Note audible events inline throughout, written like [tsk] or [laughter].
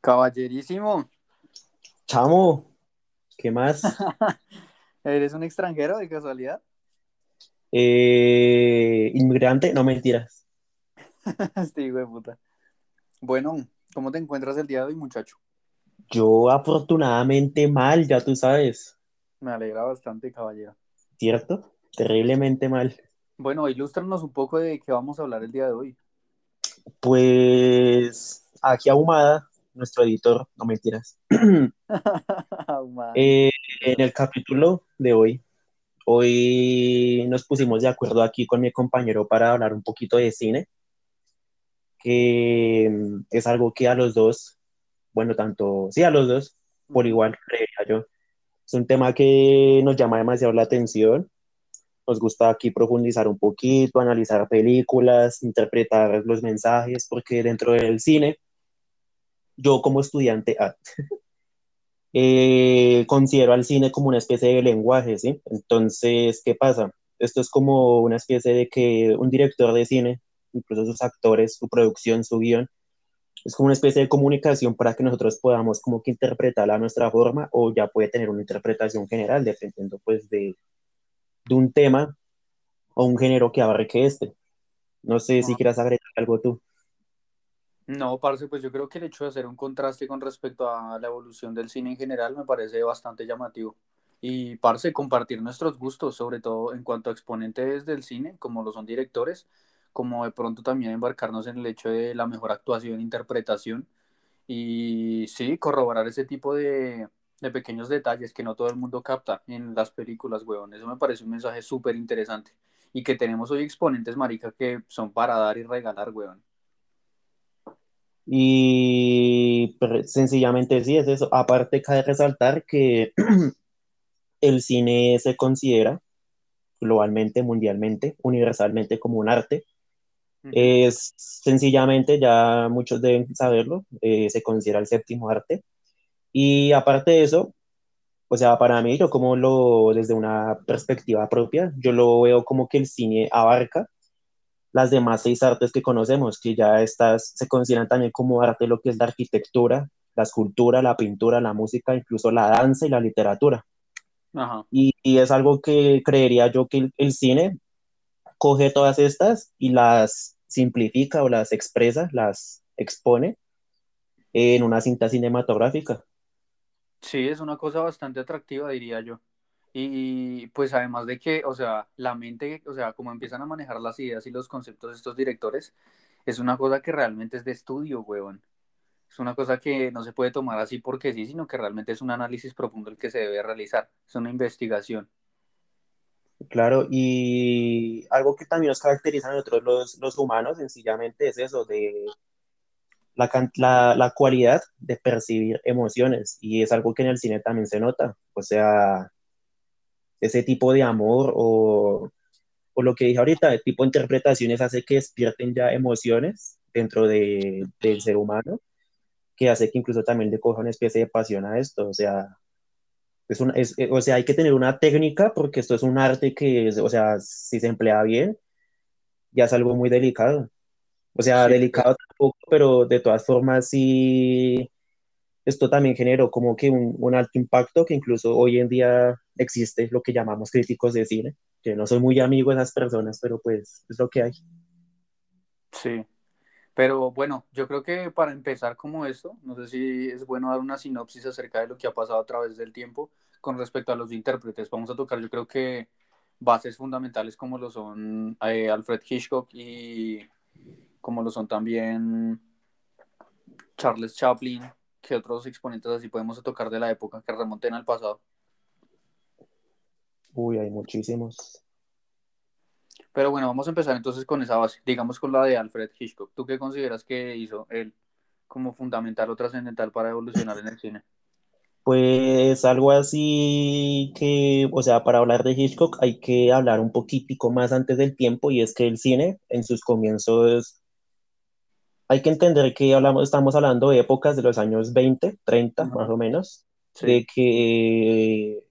Caballerísimo. Chamo, ¿qué más? [laughs] ¿Eres un extranjero de casualidad? Eh, inmigrante, no mentiras. este hijo de puta. Bueno, ¿cómo te encuentras el día de hoy, muchacho? Yo afortunadamente mal, ya tú sabes, Me alegra bastante, caballero. ¿cierto? Terriblemente mal. Bueno, ilústranos un poco de qué vamos a hablar el día de hoy. Pues aquí Ahumada, nuestro editor, no mentiras. [coughs] Man. Eh, en el capítulo de hoy, hoy nos pusimos de acuerdo aquí con mi compañero para hablar un poquito de cine, que mm, es algo que a los dos, bueno, tanto, sí, a los dos, por igual, creería yo. Es un tema que nos llama demasiado la atención. Nos gusta aquí profundizar un poquito, analizar películas, interpretar los mensajes, porque dentro del cine, yo como estudiante, ah, [laughs] eh, considero al cine como una especie de lenguaje, ¿sí? Entonces, ¿qué pasa? Esto es como una especie de que un director de cine, incluso sus actores, su producción, su guion, es como una especie de comunicación para que nosotros podamos como que interpretarla a nuestra forma o ya puede tener una interpretación general dependiendo pues de, de un tema o un género que abarque este. No sé si Ajá. quieras agregar algo tú. No, parce, pues yo creo que el hecho de hacer un contraste con respecto a la evolución del cine en general me parece bastante llamativo. Y, parce, compartir nuestros gustos, sobre todo en cuanto a exponentes del cine, como lo son directores, como de pronto también embarcarnos en el hecho de la mejor actuación, interpretación y sí, corroborar ese tipo de, de pequeños detalles que no todo el mundo capta en las películas, weón. Eso me parece un mensaje súper interesante. Y que tenemos hoy exponentes, marica, que son para dar y regalar, weón. Y sencillamente sí es eso. Aparte, cabe resaltar que [clears throat] el cine se considera globalmente, mundialmente, universalmente como un arte. Es sencillamente, ya muchos deben saberlo, eh, se considera el séptimo arte. Y aparte de eso, o sea, para mí, yo como lo, desde una perspectiva propia, yo lo veo como que el cine abarca las demás seis artes que conocemos, que ya estas se consideran también como arte lo que es la arquitectura, la escultura, la pintura, la música, incluso la danza y la literatura. Ajá. Y, y es algo que creería yo que el, el cine coge todas estas y las simplifica o las expresa, las expone en una cinta cinematográfica. Sí, es una cosa bastante atractiva, diría yo. Y pues además de que, o sea, la mente, o sea, como empiezan a manejar las ideas y los conceptos de estos directores, es una cosa que realmente es de estudio, huevón. Es una cosa que no se puede tomar así porque sí, sino que realmente es un análisis profundo el que se debe realizar. Es una investigación. Claro, y algo que también nos caracteriza a nosotros los, los humanos, sencillamente es eso, de la, la, la cualidad de percibir emociones, y es algo que en el cine también se nota, o sea, ese tipo de amor o, o lo que dije ahorita, el tipo de interpretaciones hace que despierten ya emociones dentro de, del ser humano, que hace que incluso también le coja una especie de pasión a esto, o sea, es una, es, eh, o sea, hay que tener una técnica porque esto es un arte que, es, o sea, si se emplea bien, ya es algo muy delicado. O sea, Sí, delicado tampoco, pero de todas formas sí, esto también generó como que un, un alto impacto que incluso hoy en día existe lo que llamamos críticos de cine, que no soy muy amigo de esas personas, pero pues es lo que hay. sí. Pero bueno, yo creo que para empezar como esto, no sé si es bueno dar una sinopsis acerca de lo que ha pasado a través del tiempo con respecto a los intérpretes. Vamos a tocar, yo creo que bases fundamentales como lo son eh, Alfred Hitchcock y como lo son también Charles Chaplin, que otros exponentes así podemos tocar de la época que remonten al pasado. Uy, hay muchísimos. Pero bueno, vamos a empezar entonces con esa base, digamos con la de Alfred Hitchcock. ¿Tú qué consideras que hizo él como fundamental o trascendental para evolucionar en el cine? Pues algo así que, o sea, para hablar de Hitchcock hay que hablar un poquitico más antes del tiempo y es que el cine en sus comienzos hay que entender que hablamos, estamos hablando de épocas de los años 20, 30 más o menos, Sí, de que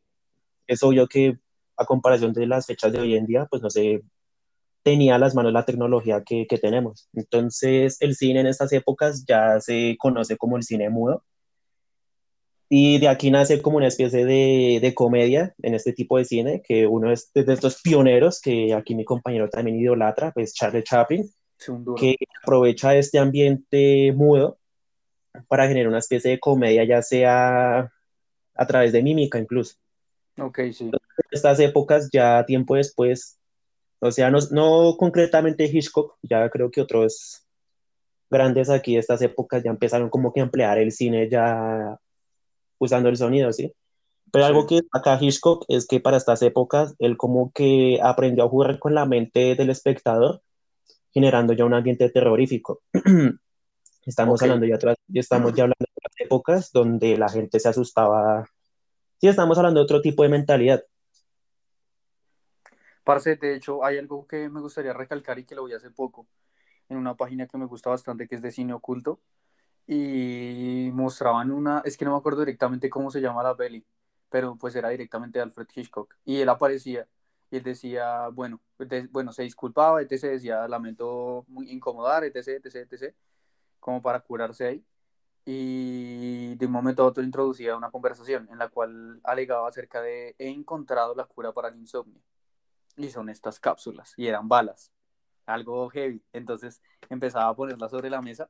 es obvio que a comparación de las fechas de hoy en día, pues no sé, tenía a las manos la tecnología que, que tenemos. Entonces, el cine en estas épocas ya se conoce como el cine mudo. Y de aquí nace como una especie de, de, comedia en este tipo de cine, que uno es de estos pioneros, que aquí mi compañero también idolatra, pues Charlie Chaplin, que aprovecha este ambiente mudo para generar una especie de comedia, ya sea a través de mímica incluso. Ok, sí. Estas épocas, ya tiempo después, o sea, no, no concretamente Hitchcock, ya creo que otros grandes aquí de estas épocas ya empezaron como que a emplear el cine ya usando el sonido, ¿sí? Pero algo que acá Hitchcock es que para estas épocas él como que aprendió a jugar con la mente del espectador, generando ya un ambiente terrorífico. [clears throat] estamos hablando ya, ya estamos ya hablando de épocas donde la gente se asustaba. Sí, estamos hablando de otro tipo de mentalidad. Parce, de hecho, hay algo que me gustaría recalcar y que lo vi hace poco en una página que me gusta bastante, que es de cine oculto, y mostraban una, es que no me acuerdo directamente cómo se llama la peli, pero pues era directamente de Alfred Hitchcock, y él aparecía, y él decía, bueno, bueno, se disculpaba, etc., decía, lamento muy incomodar, etc., etc., etc., como para curarse ahí, y de un momento a otro introducía una conversación en la cual alegaba acerca de, he encontrado la cura para el insomnio, y son estas cápsulas, y eran balas, algo heavy, entonces empezaba a ponerlas sobre la mesa,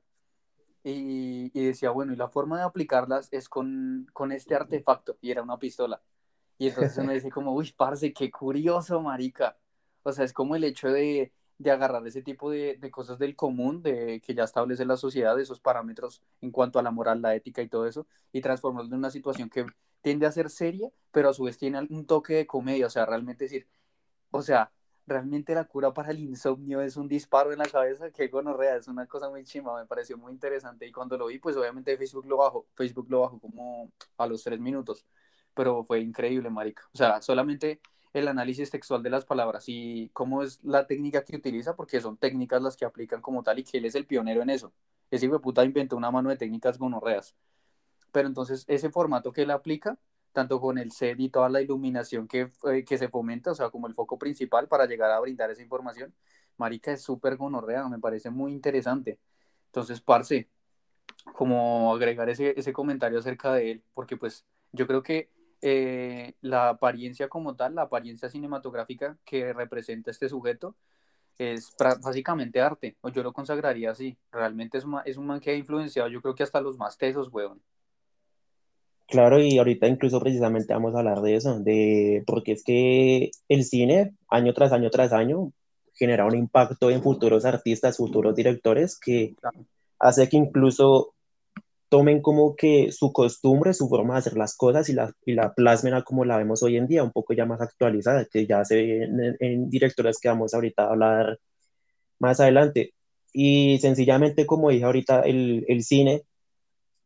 y, decía, bueno, y la forma de aplicarlas es con, con este artefacto, y era una pistola. Y entonces uno dice como, uy, parce, qué curioso, marica. O sea, es como el hecho de, de agarrar ese tipo de, de, cosas del común, de que ya establece la sociedad, esos parámetros en cuanto a la moral, la ética y todo eso, y transformarlo en una situación que tiende a ser seria, pero a su vez tiene un toque de comedia, o sea, realmente decir, o sea, realmente la cura para el insomnio es un disparo en la cabeza, que gonorrea, es una cosa muy chima, me pareció muy interesante y cuando lo vi, pues obviamente Facebook lo bajó, Facebook lo bajó como a los tres minutos, pero fue increíble, marica, o sea, solamente el análisis textual de las palabras y cómo es la técnica que utiliza, porque son técnicas las que aplican como tal y que él es el pionero en eso. Ese hijo de puta inventó una mano de técnicas gonorreas. Pero entonces ese formato que él aplica tanto con el set y toda la iluminación que, eh, que se fomenta, o sea, como el foco principal para llegar a brindar esa información, marica, es súper gonorrea, me parece muy interesante. Entonces, parce, como agregar ese, ese comentario acerca de él, porque pues yo creo que eh, la apariencia como tal, la apariencia cinematográfica que representa este sujeto, es básicamente arte, o yo lo consagraría así. Realmente es, es un man que ha influenciado, yo creo que hasta los más tesos, weón. Claro, y ahorita incluso precisamente vamos a hablar de eso, de porque es que el cine, año tras año tras año, genera un impacto en futuros artistas, futuros directores, que hace que incluso tomen como que su costumbre, su forma de hacer las cosas y la, y la plasmen a como la vemos hoy en día, un poco ya más actualizada, que ya se ve en, en directores que vamos ahorita a hablar más adelante. Y sencillamente, como dije ahorita, el, el cine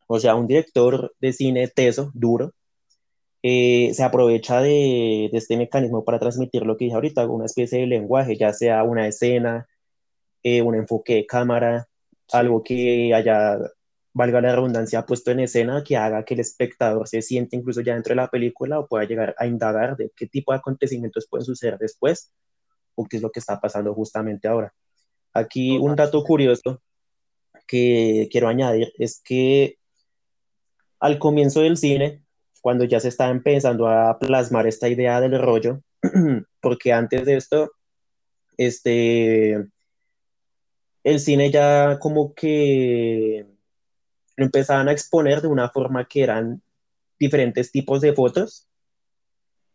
o sea, un director de cine teso, duro, eh, se aprovecha de, de, este mecanismo para transmitir lo que dije ahorita, una especie de lenguaje, ya sea una escena, eh, un enfoque de cámara, algo que haya, valga la redundancia, puesto en escena, que haga que el espectador se siente incluso ya dentro de la película o pueda llegar a indagar de qué tipo de acontecimientos pueden suceder después o qué es lo que está pasando justamente ahora. Aquí un dato curioso que quiero añadir es que al comienzo del cine, cuando ya se estaba empezando a plasmar esta idea del rollo, [clears throat] porque antes de esto, este, el cine ya como que empezaban a exponer de una forma que eran diferentes tipos de fotos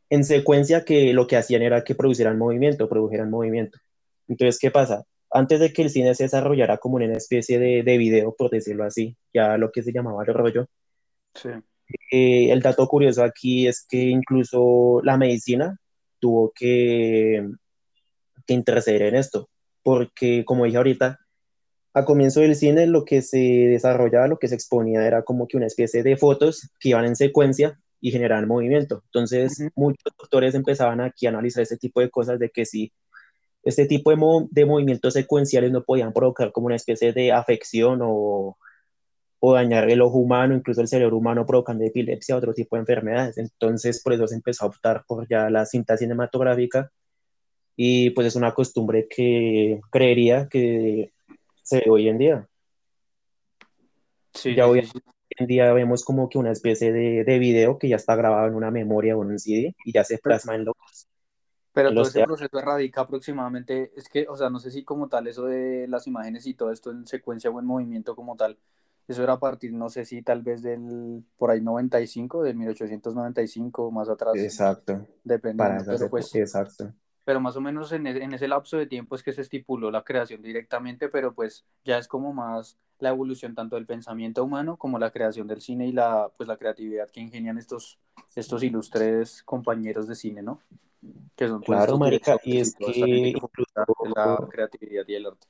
en secuencia que lo que hacían era que producieran movimiento, produjeran movimiento. Entonces, ¿qué pasa? Antes de que el cine se desarrollara como una especie de, de video, por decirlo así, ya lo que se llamaba el rollo, eh, el dato curioso aquí es que incluso la medicina tuvo que, que interceder en esto, porque como dije ahorita, a comienzo del cine lo que se desarrollaba, lo que se exponía era como que una especie de fotos que iban en secuencia y generaban movimiento. Entonces, muchos doctores empezaban aquí a analizar ese tipo de cosas, de que si este tipo de, de movimientos secuenciales no podían provocar como una especie de afección o o dañar el ojo humano, incluso el cerebro humano, provocando epilepsia, otro tipo de enfermedades. Entonces, por eso se empezó a optar por ya la cinta cinematográfica y pues es una costumbre que creería que se ve hoy en día. Sí, Ya hoy en día vemos como que una especie de, de video que ya está grabado en una memoria o en un CD y ya se plasma en, los pero en todo los ese proceso radica aproximadamente, es que, o sea, no sé si como tal eso de las imágenes y todo esto en secuencia o en movimiento como tal, eso era a partir, no sé si tal vez del, por ahí 95, del 1895, más atrás, Exacto, dependiendo, pero pues exacto. pero más o menos en, e- en ese lapso de tiempo es que se estipuló la creación directamente, pero pues ya es como más la evolución tanto del pensamiento humano como la creación del cine y la, pues, la creatividad que ingenian estos, estos ilustres compañeros de cine, ¿no? Que son pues Claro, marica, y es que la creatividad y el arte.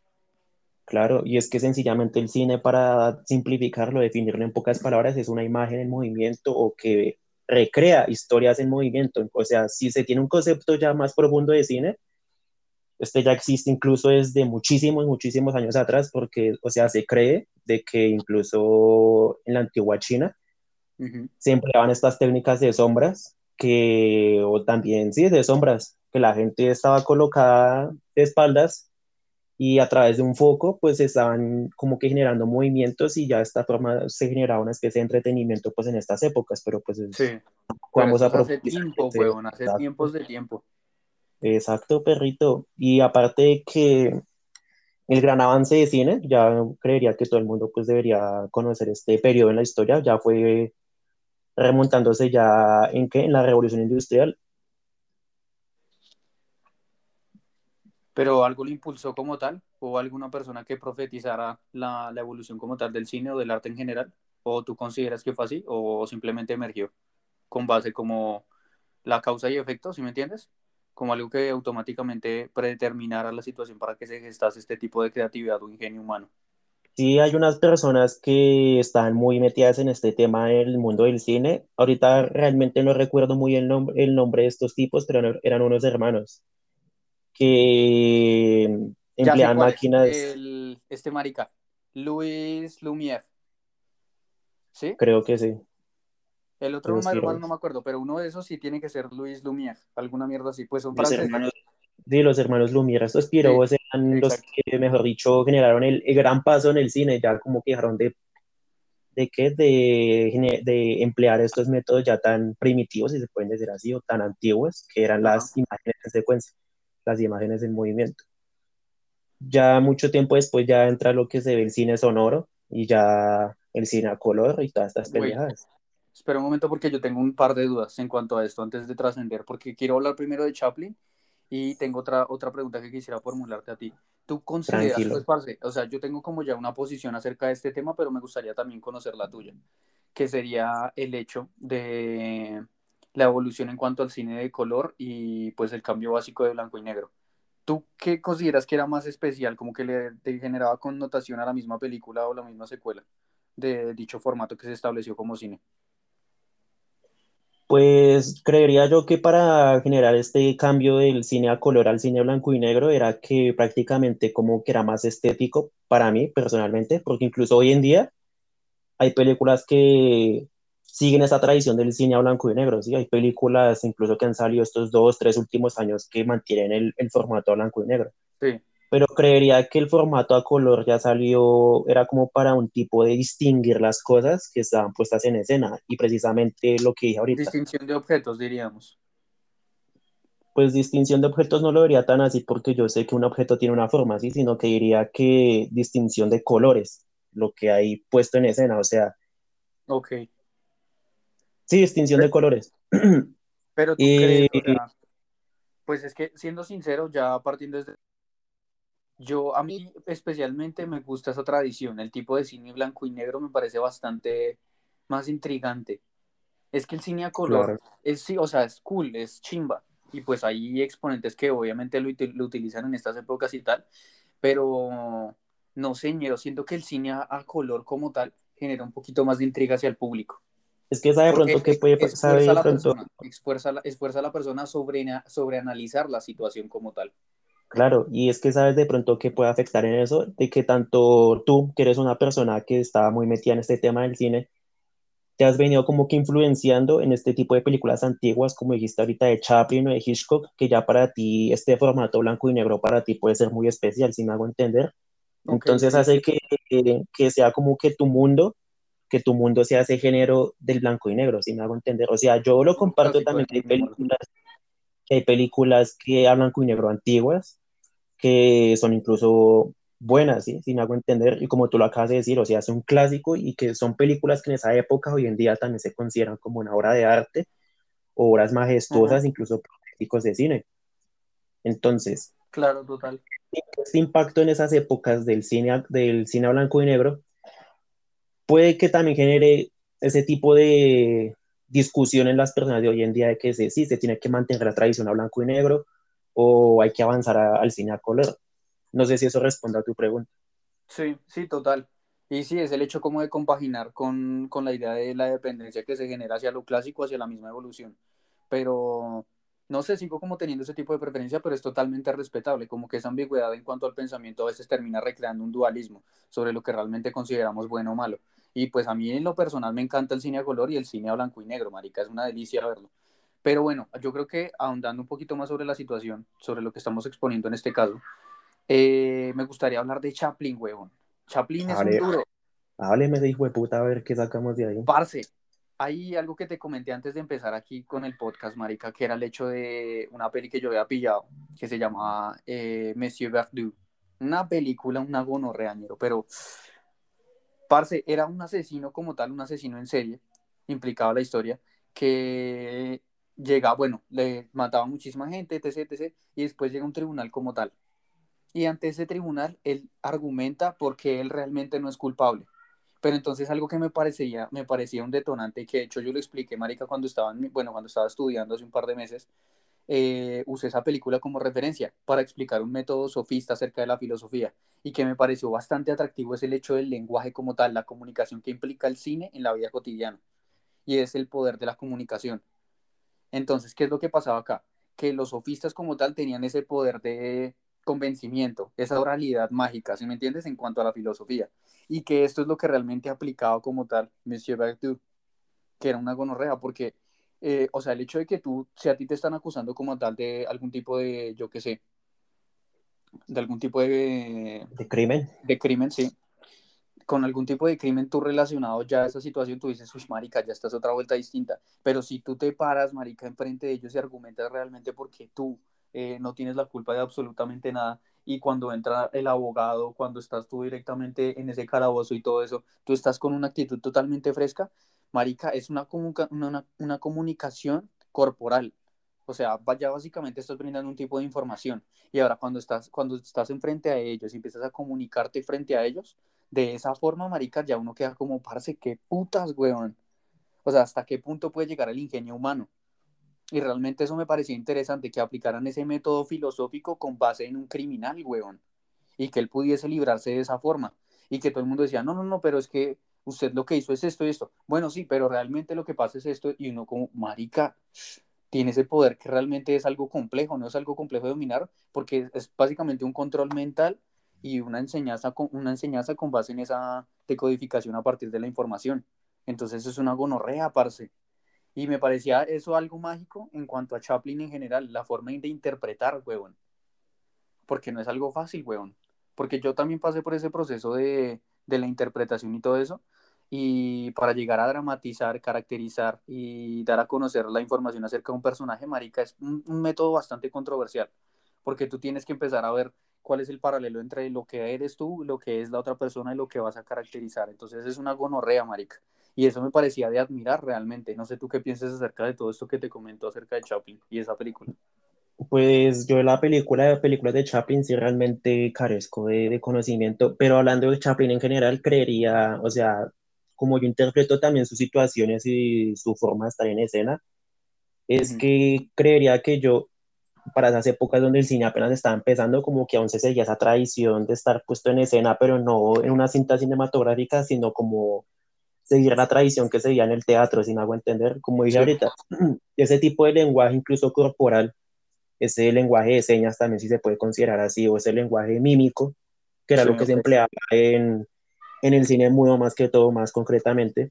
Claro, y es que sencillamente el cine, para simplificarlo, definirlo en pocas palabras, es una imagen en movimiento o que recrea historias en movimiento. O sea, si se tiene un concepto ya más profundo de cine, este ya existe incluso desde muchísimos, muchísimos años atrás, porque, o sea, se cree de que incluso en la antigua China Ujú. se empleaban estas técnicas de sombras, que, o también, sí, de sombras, que la gente estaba colocada de espaldas y a través de un foco, pues estaban como que generando movimientos y ya de esta forma se generaba una especie de entretenimiento, pues en estas épocas, pero pues es, Sí, vamos a hace tiempo, hace Exacto, tiempos de tiempo. exacto, perrito. Y aparte de que el gran avance de cine, ya creería que todo el mundo pues debería conocer este periodo en la historia, ya fue remontándose ya en qué, en la revolución industrial. Pero algo lo impulsó como tal, o alguna persona que profetizara la, la evolución como tal del cine o del arte en general, o tú consideras que fue así, o simplemente emergió con base como la causa y efecto, ¿sí me entiendes? Como algo que automáticamente predeterminara la situación para que se gestase este tipo de creatividad o ingenio humano. Sí, hay unas personas que están muy metidas en este tema del mundo del cine. Ahorita realmente no recuerdo muy el nombre, el nombre de estos tipos, pero eran unos hermanos que Ya es, máquinas, el, este marica, Luis Lumière, ¿sí? creo que sí, El otro los hermano no giros. me acuerdo, pero uno de esos sí tiene que ser Luis Lumière, alguna mierda así, pues son Los franceses. hermanos, sí, los hermanos Lumière, estos Sí, pirobos eran los que, mejor dicho, generaron el, el gran paso en el cine, ya como que dejaron de, de, qué, de, de emplear estos métodos ya tan primitivos, si se pueden decir así, o tan antiguos, que eran las imágenes en secuencia, las imágenes en movimiento. Ya mucho tiempo después ya entra lo que se ve el cine sonoro y ya el cine a color y todas estas pendejadas. espera un momento porque yo tengo un par de dudas en cuanto a esto antes de trascender, porque quiero hablar primero de Chaplin y tengo otra, otra pregunta que quisiera formularte a ti. ¿Tú consideras, pues, parce, o sea, yo tengo como ya una posición acerca de este tema, pero me gustaría también conocer la tuya, que sería el hecho de la evolución en cuanto al cine de color y pues el cambio básico de blanco y negro. ¿Tú qué consideras que era más especial, como que le te generaba connotación a la misma película o la misma secuela de dicho formato que se estableció como cine? Pues creería yo que para generar este cambio del cine a color al cine blanco y negro era que prácticamente como que era más estético para mí personalmente, porque incluso hoy en día hay películas que siguen esa tradición del cine a blanco y negro, ¿sí? Hay películas incluso que han salido estos dos, tres últimos años que mantienen el, el formato a blanco y negro. Sí, pero creería que el formato a color ya salió, era como para un tipo de distinguir las cosas que estaban puestas en escena y precisamente lo que dije ahorita, distinción de objetos, diríamos. pues distinción de objetos no lo vería tan así porque yo sé que un objeto tiene una forma así, sino que diría que distinción de colores, lo que hay puesto en escena, o sea, Ok. Sí, distinción de Pe- colores. [clears throat] Pero tú Y crees, o sea, pues es que siendo sincero, ya partiendo desde... Yo, a mí especialmente me gusta esa tradición, el tipo de cine blanco y negro me parece bastante más intrigante. Es que el cine a color claro, es, sí, o sea, es cool, es chimba. Y pues hay exponentes que obviamente lo, lo utilizan en estas épocas y tal, pero no sé, ñero, siento que el cine a, a color como tal genera un poquito más de intriga hacia el público. Es que sabe pronto que puede, sabe esfuerza persona, esfuerza la, esfuerza a la persona sobre, sobre analizar la situación como tal. Claro, y es que sabes de pronto que puede afectar en eso, de que tanto tú, que eres una persona que está muy metida en este tema del cine, te has venido como que influenciando en este tipo de películas antiguas, como dijiste ahorita de Chaplin o de Hitchcock, que ya para ti este formato blanco y negro para ti puede ser muy especial, si me hago entender. Entonces hace que, que, sea como que tu mundo, que tu mundo sea ese género del blanco y negro, si me hago entender. O sea, yo lo comparto también, hay películas, hay películas que hablan blanco y negro antiguas, que son incluso buenas, ¿sí? si me hago entender, y como tú lo acabas de decir, o sea, es un clásico y que son películas que en esa época hoy en día también se consideran como una obra de arte, obras majestuosas, incluso críticos de cine. Entonces, claro, total. Este impacto en esas épocas del cine, del cine blanco y negro puede que también genere ese tipo de discusión en las personas de hoy en día de que sí, se tiene que mantener la tradición a blanco y negro o hay que avanzar al cine a color. No sé si eso responde a tu pregunta. Sí, sí, total. Y sí, es el hecho como de compaginar con, con la idea de la dependencia que se genera hacia lo clásico, hacia la misma evolución. Pero no sé, sigo como teniendo ese tipo de preferencia, pero es totalmente respetable, como que esa ambigüedad en cuanto al pensamiento a veces termina recreando un dualismo sobre lo que realmente consideramos bueno o malo. Y pues a mí en lo personal me encanta el cine a color y el cine a blanco y negro, marica, es una delicia verlo. Pero bueno, yo creo que ahondando un poquito más sobre la situación, sobre lo que estamos exponiendo en este caso, eh, me gustaría hablar de Chaplin, huevón. Chaplin es un duro. Hábleme de hijo de puta, a ver qué sacamos de ahí. Parce, hay algo que te comenté antes de empezar aquí con el podcast, marica, que era el hecho de una peli que yo había pillado, que se llamaba eh, Monsieur Verdoux. Una película, un gonorreañero, pero, parce, era un asesino como tal, un asesino en serie, implicaba la historia, que llega, bueno, le mataba a muchísima gente, etc, etc, y después llega un tribunal como tal y ante ese tribunal él argumenta porque él realmente no es culpable. Pero entonces algo que me parecía, me parecía un detonante, que de hecho yo lo expliqué, Marica, cuando estaba, bueno, cuando estaba estudiando hace un par de meses, eh, usé esa película como referencia para explicar un método sofista acerca de la filosofía y que me pareció bastante atractivo es el hecho del lenguaje como tal, la comunicación que implica el cine en la vida cotidiana y es el poder de la comunicación. Entonces, ¿qué es lo que pasaba acá? Que los sofistas como tal tenían ese poder de, convencimiento, esa oralidad mágica, si me entiendes, en cuanto a la filosofía. Y que esto es lo que realmente ha aplicado como tal Monsieur Berthoud, que era una gonorrea, porque, eh, o sea, el hecho de que tú, si a ti te están acusando como tal de algún tipo de, yo qué sé, de algún tipo de... De crimen. De crimen, sí. Con algún tipo de crimen tú relacionado ya a esa situación, tú dices, uy, marica, ya estás otra vuelta distinta. Pero si tú te paras, marica, enfrente de ellos y argumentas realmente porque tú eh, no tienes la culpa de absolutamente nada. Y cuando entra el abogado, cuando estás tú directamente en ese calabozo y todo eso, tú estás con una actitud totalmente fresca, Marica, es una, una, una comunicación corporal. O sea, ya básicamente estás brindando un tipo de información. Y ahora cuando estás, cuando estás enfrente a ellos y empiezas a comunicarte frente a ellos, de esa forma, marica, ya uno queda como, parce, qué putas, weón. O sea, ¿hasta qué punto puede llegar el ingenio humano? Y realmente eso me parecía interesante, que aplicaran ese método filosófico con base en un criminal, weón. Y que él pudiese librarse de esa forma. Y que todo el mundo decía, no, no, no, pero es que usted lo que hizo es esto y esto. Bueno, sí, pero realmente lo que pasa es esto. Y uno como, marica, tiene ese poder que realmente es algo complejo, no es algo complejo de dominar, porque es básicamente un control mental y una enseñanza con, una enseñanza con base en esa decodificación a partir de la información. Entonces es una gonorrea, parce. Y me parecía eso algo mágico en cuanto a Chaplin en general, la forma de interpretar, huevón. Porque no es algo fácil, huevón. Porque yo también pasé por ese proceso de, de la interpretación y todo eso. Y para llegar a dramatizar, caracterizar y dar a conocer la información acerca de un personaje, marica, es un, un método bastante controversial. Porque tú tienes que empezar a ver cuál es el paralelo entre lo que eres tú, lo que es la otra persona y lo que vas a caracterizar. Entonces es una gonorrea, marica. Y eso me parecía de admirar realmente. No sé tú qué piensas acerca de todo esto que te comentó acerca de Chaplin y esa película. Pues yo la película, de películas de Chaplin sí realmente carezco de, de, conocimiento, pero hablando de Chaplin en general, creería, o sea, como yo interpreto también sus situaciones y su forma de estar en escena, es que creería que yo, para esas épocas donde el cine apenas estaba empezando, como que aún se seguía esa tradición de estar puesto en escena, pero no en una cinta cinematográfica, sino como seguir la tradición que seguía en el teatro, si me hago entender, como dije ahorita, [clears throat] ese tipo de lenguaje incluso corporal, ese lenguaje de señas también si se puede considerar así, o ese lenguaje mímico, que era lo que se empleaba en, en el cine mudo más que todo, más concretamente,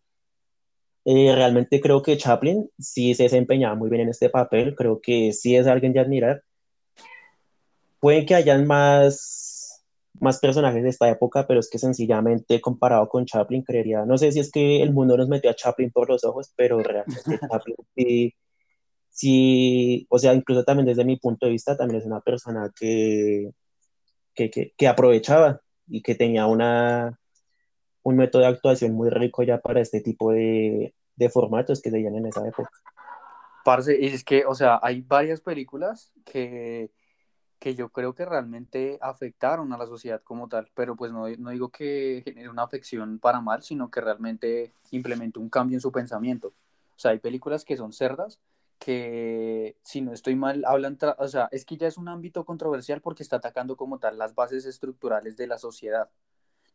Eh, realmente creo que Chaplin sí se desempeñaba muy bien en este papel, creo que sí es alguien de admirar. Pueden que hayan más, más personajes de esta época, pero es que sencillamente comparado con Chaplin, creería, no sé si es que el mundo nos metió a Chaplin por los ojos, pero realmente [laughs] Chaplin sí, sí, o sea, incluso también desde mi punto de vista, también es una persona que, que, que, que aprovechaba y que tenía una, un método de actuación muy rico ya para este tipo de, de formatos que se en esa época. Parce, y es que, o sea, hay varias películas que, que yo creo que realmente afectaron a la sociedad como tal, pero pues no, no digo que genere una afección para mal, sino que realmente implemente un cambio en su pensamiento. O sea, hay películas que son cerdas, que si no estoy mal, hablan, o sea, es que ya es un ámbito controversial porque está atacando como tal las bases estructurales de la sociedad.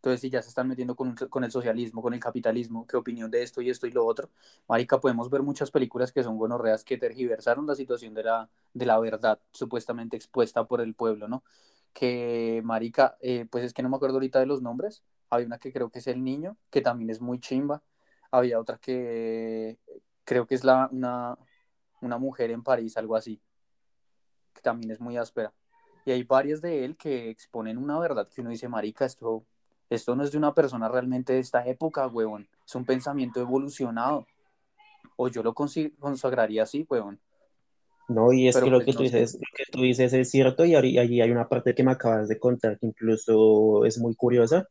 Entonces, si ya se están metiendo con, con, el socialismo, con el capitalismo, qué opinión de esto y esto y lo otro, marica, podemos ver muchas películas que son gonorreas que tergiversaron la situación de la, de la verdad supuestamente expuesta por el pueblo, ¿no? Que, marica, eh, pues es que no me acuerdo ahorita de los nombres, había una que creo que es El Niño, que también es muy chimba, había otra que creo que es la, una, una mujer en París, algo así, que también es muy áspera. Y hay varias de él que exponen una verdad que uno dice, marica, esto esto no es de una persona realmente de esta época, huevón. Es un pensamiento evolucionado. O yo lo consagraría así, huevón. No, y es que, lo, pues que tú dices, lo que tú dices es cierto y allí hay una parte que me acabas de contar que incluso es muy curiosa,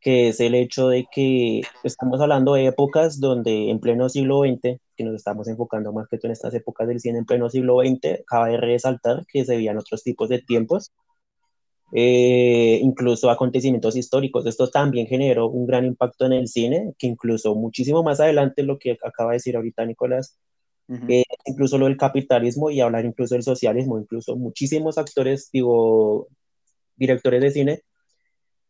que es el hecho de que estamos hablando de épocas donde en pleno siglo XX, que nos estamos enfocando más que todo en estas épocas del cine en pleno siglo XX, cabe resaltar que se veían otros tipos de tiempos eh, incluso acontecimientos históricos. Esto también generó un gran impacto en el cine, que incluso muchísimo más adelante, lo que acaba de decir ahorita Nicolás, eh, incluso lo del capitalismo y hablar incluso del socialismo, incluso muchísimos actores, digo, directores de cine,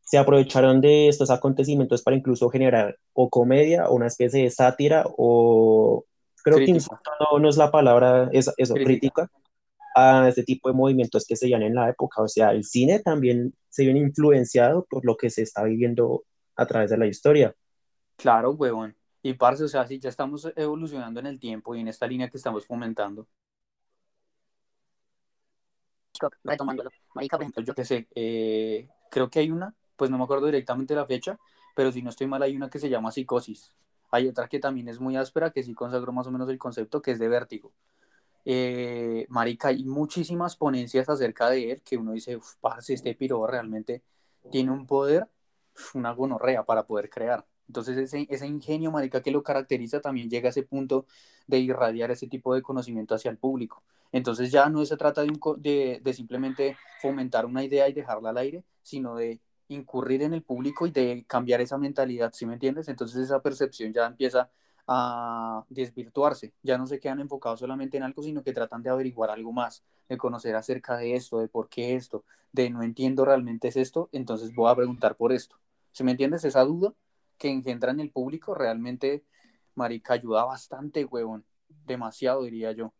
se aprovecharon de estos acontecimientos para incluso generar o comedia o una especie de sátira o creo que no, no, es la palabra, es, eso, crítica a este tipo de movimientos que se veían en la época. O sea, el cine también se viene influenciado por lo que se está viviendo a través de la historia. Claro, huevón. Y parce, o sea, si ya estamos evolucionando en el tiempo y en esta línea que estamos fomentando. Retomándolo. Marica, yo qué sé, eh, creo que hay una, pues no me acuerdo directamente la fecha, pero si no estoy mal, hay una que se llama Psicosis. Hay otra que también es muy áspera, que sí consagró más o menos el concepto, que es de vértigo. Eh, marica, hay muchísimas ponencias acerca de él que uno dice, parce, este piro realmente tiene un poder, una gonorrea para poder crear. Entonces ese, ese, ingenio, marica, que lo caracteriza también llega a ese punto de irradiar ese tipo de conocimiento hacia el público. Entonces ya no se trata de, un, de, de simplemente fomentar una idea y dejarla al aire, sino de incurrir en el público y de cambiar esa mentalidad, ¿sí me entiendes? Entonces esa percepción ya empieza a desvirtuarse. Ya no se quedan enfocados solamente en algo, sino que tratan de averiguar algo más, de conocer acerca de esto, de por qué esto, de no entiendo realmente es esto, entonces voy a preguntar por esto. Si me entiendes, esa duda que engendra en el público realmente, marica, ayuda bastante, huevón. Demasiado, diría yo.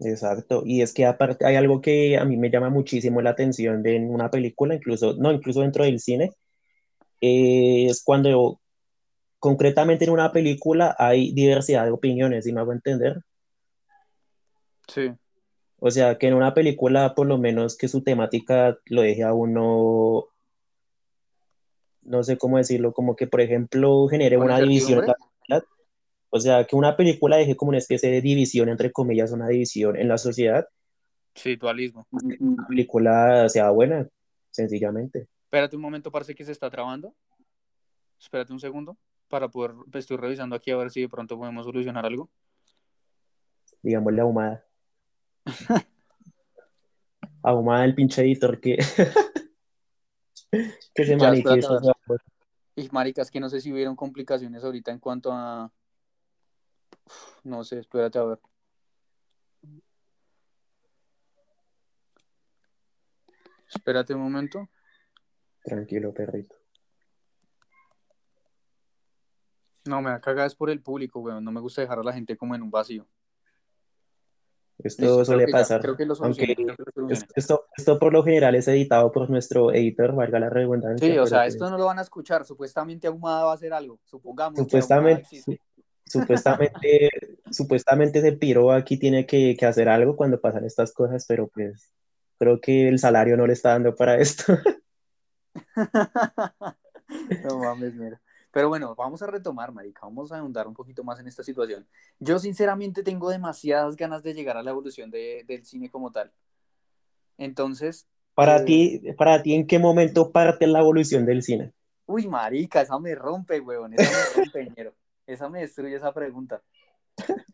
Exacto, y es que aparte hay algo que a mí me llama muchísimo la atención de una película, incluso, no, incluso dentro del cine, es cuando concretamente en una película hay diversidad de opiniones, si me hago entender. Sí. O sea, que en una película, por lo menos que su temática lo deje a uno, no sé cómo decirlo, como que, por ejemplo, genere una división en la sociedad. O sea, que una película deje como una especie de división, entre comillas, una división en la sociedad. Sí, dualismo. Una película sea buena, sencillamente. Espérate un momento, parece que se está trabando. Espérate un segundo para poder, pues, estoy revisando aquí a ver si de pronto podemos solucionar algo. Digamos la ahumada. [laughs] ahumada el pinche editor que, [laughs] que se manifiesta. Y maricas, que no sé si hubieron complicaciones ahorita en cuanto a. no sé, espérate a ver. Espérate un momento. Tranquilo, perrito. No, me da cagada es por el público, weón. No me gusta dejar a la gente como en un vacío. Esto suele pasar. creo que lo Aunque esto, esto, por lo general es editado por nuestro editor, valga la redundancia. Sí, o sea, esto no lo van a escuchar. Supuestamente Ahumada va a hacer algo. Supongamos. Supuestamente. Supuestamente, [laughs] supuestamente ese piro aquí tiene que, que hacer algo cuando pasan estas cosas, pero pues creo que el salario no le está dando para esto. [laughs] No mames, mira. Pero bueno, vamos a retomar, marica. Vamos a ahondar un poquito más en esta situación. Yo sinceramente tengo demasiadas ganas de llegar a la evolución de- del cine como tal. Entonces, Para eh, ti, para ti, ¿en qué momento parte la evolución del cine? uy, marica, esa me rompe, huevón. Esa me rompe, ñero. Esa me destruye esa pregunta.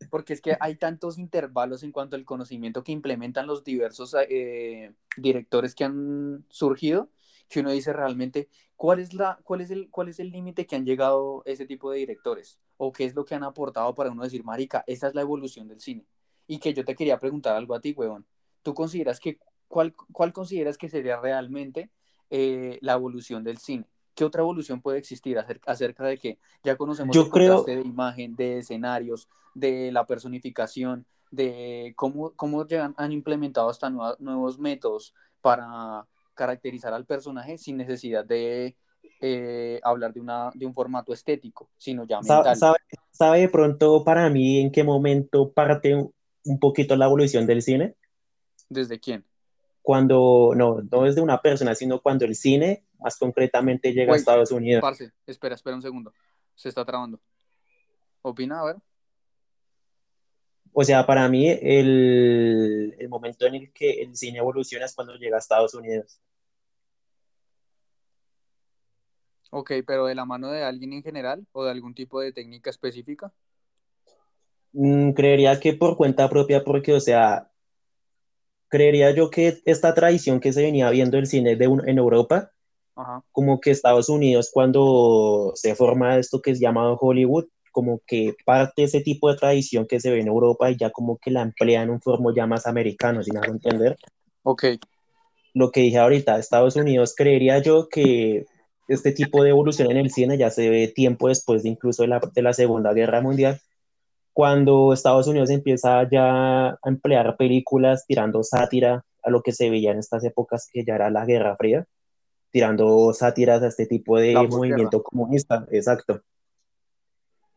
Porque es que hay tantos intervalos en cuanto al conocimiento que implementan los diversos eh, directores que han surgido, que uno dice realmente, ¿cuál es, la, cuál es el cuál es el límite que han llegado ese tipo de directores? ¿O qué es lo que han aportado para uno decir, marica, esa es la evolución del cine? Y que yo te quería preguntar algo a ti, huevón. ¿Tú consideras que, cuál, cuál consideras que sería realmente eh, la evolución del cine? ¿Qué otra evolución puede existir acerca, acerca de que ya conocemos el Yo creo, contraste de imagen, de escenarios, de la personificación, de cómo, cómo han implementado hasta nuevos métodos para caracterizar al personaje sin necesidad de eh, hablar de, una, de un formato estético, sino ya mental. ¿sabe, sabe de pronto para mí en qué momento parte un un poquito la evolución del cine? ¿Desde quién? Cuando, no, no es de una persona, sino cuando el cine, más concretamente, llega a Güey, Estados Unidos. parce, espera, espera un segundo. Se está trabando. ¿Opina? A ver. O sea, para mí el, el momento en el que el cine evoluciona es cuando llega a Estados Unidos. Ok, pero de la mano de alguien en general o de algún tipo de técnica específica. Mm, creería que por cuenta propia, porque, o sea, creería yo que esta tradición que se venía viendo el cine de un- en Europa, Ajá. como que Estados Unidos cuando se forma esto que es llamado Hollywood, como que parte ese tipo de tradición que se ve en Europa y ya como que la emplea en un formo ya más americano, si me hago entender. Ok. Lo que dije ahorita, Estados Unidos, creería yo que este tipo de evolución en el cine ya se ve tiempo después de incluso de la, de la Segunda Guerra Mundial, cuando Estados Unidos empieza ya a emplear películas tirando sátira a lo que se veía en estas épocas que ya era la Guerra Fría, tirando sátiras a este tipo de movimiento comunista, exacto.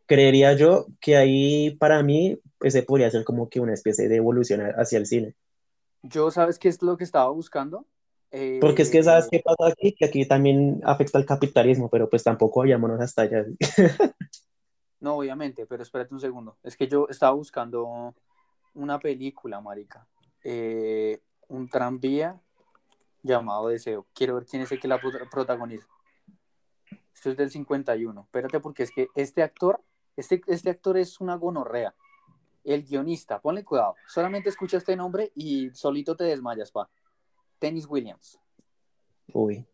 Creería yo que ahí para mí ese podría ser como que una especie de evolución hacia el cine. Yo, ¿sabes qué es lo que estaba buscando? Porque es que sabes Eh, qué pasa aquí, que aquí también afecta el capitalismo, pero pues tampoco vayámonos hasta allá. [laughs] no, obviamente, pero espérate un segundo. Es que yo estaba buscando una película, marica. Eh, un tranvía llamado Deseo. Quiero ver quién es el que la prota- protagoniza. Esto es del 51. Espérate, porque es que este actor, este, este actor es una gonorrea. El guionista, ponle cuidado. Solamente escucha este nombre y solito te desmayas, pa. Tennis Williams. Uy,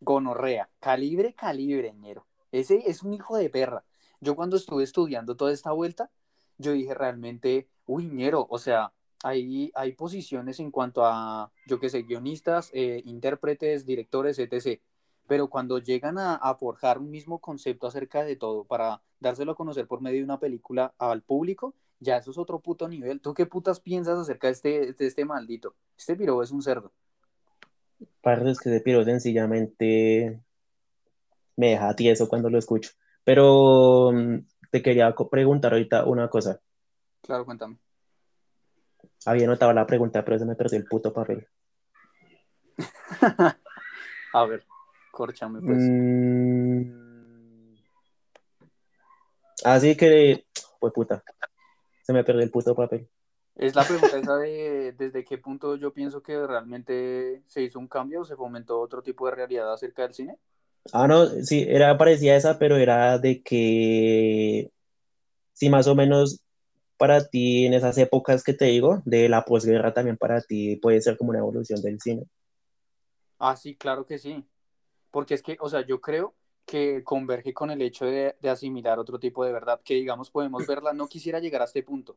Gonorrea. Calibre, calibre, ñero. Ese es un hijo de perra. Yo cuando estuve estudiando toda esta vuelta, yo dije realmente, uy, ñero, o sea, hay, hay posiciones en cuanto a, yo qué sé, guionistas, eh, intérpretes, directores, etc. Pero cuando llegan a, a forjar un mismo concepto acerca de todo para dárselo a conocer por medio de una película al público, ya eso es otro puto nivel. ¿Tú qué putas piensas acerca de este, de este maldito? Este piro es un cerdo. parece que ese piro sencillamente me deja tieso cuando lo escucho. Pero mm, te quería preguntar ahorita una cosa. Claro, cuéntame. Había notado la pregunta, pero se me perdió el puto papel. [laughs] A ver, córchame pues. Mm, Así que, pues puta, se me perdió el puto papel. Es la pregunta [laughs] esa de desde qué punto yo pienso que realmente se hizo un cambio o se fomentó otro tipo de realidad acerca del cine. Ah, no, sí, era parecida a esa, pero era de que, sí, más o menos para ti en esas épocas que te digo, de la posguerra también para ti puede ser como una evolución del cine. Ah, sí, claro que sí. Porque es que, o sea, yo creo que converge con el hecho de, de asimilar otro tipo de verdad, que digamos podemos verla, no quisiera llegar a este punto,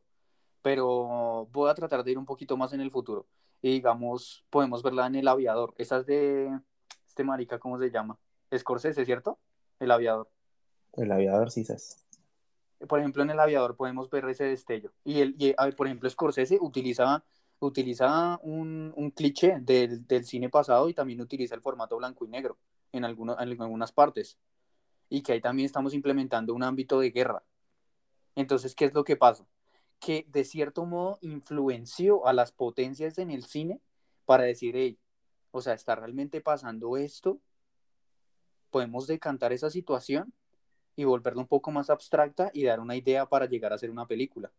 pero voy a tratar de ir un poquito más en el futuro. Y digamos, podemos verla en El Aviador. Esa es de este marica, ¿cómo se llama? Scorsese, ¿cierto? El Aviador. El aviador, sí, sabes. por ejemplo, en el aviador podemos ver ese destello. Y, el, y por ejemplo, Scorsese utiliza, utiliza un, un cliché del, del, cine pasado y también utiliza el formato blanco y negro en, algunas partes. Y que ahí también estamos implementando un ámbito de guerra. Entonces, ¿qué es lo que pasa? Que de cierto modo influenció a las potencias en el cine para decir, hey, o sea, está realmente pasando esto, podemos decantar esa situación y volverla un poco más abstracta y dar una idea para llegar a hacer una película.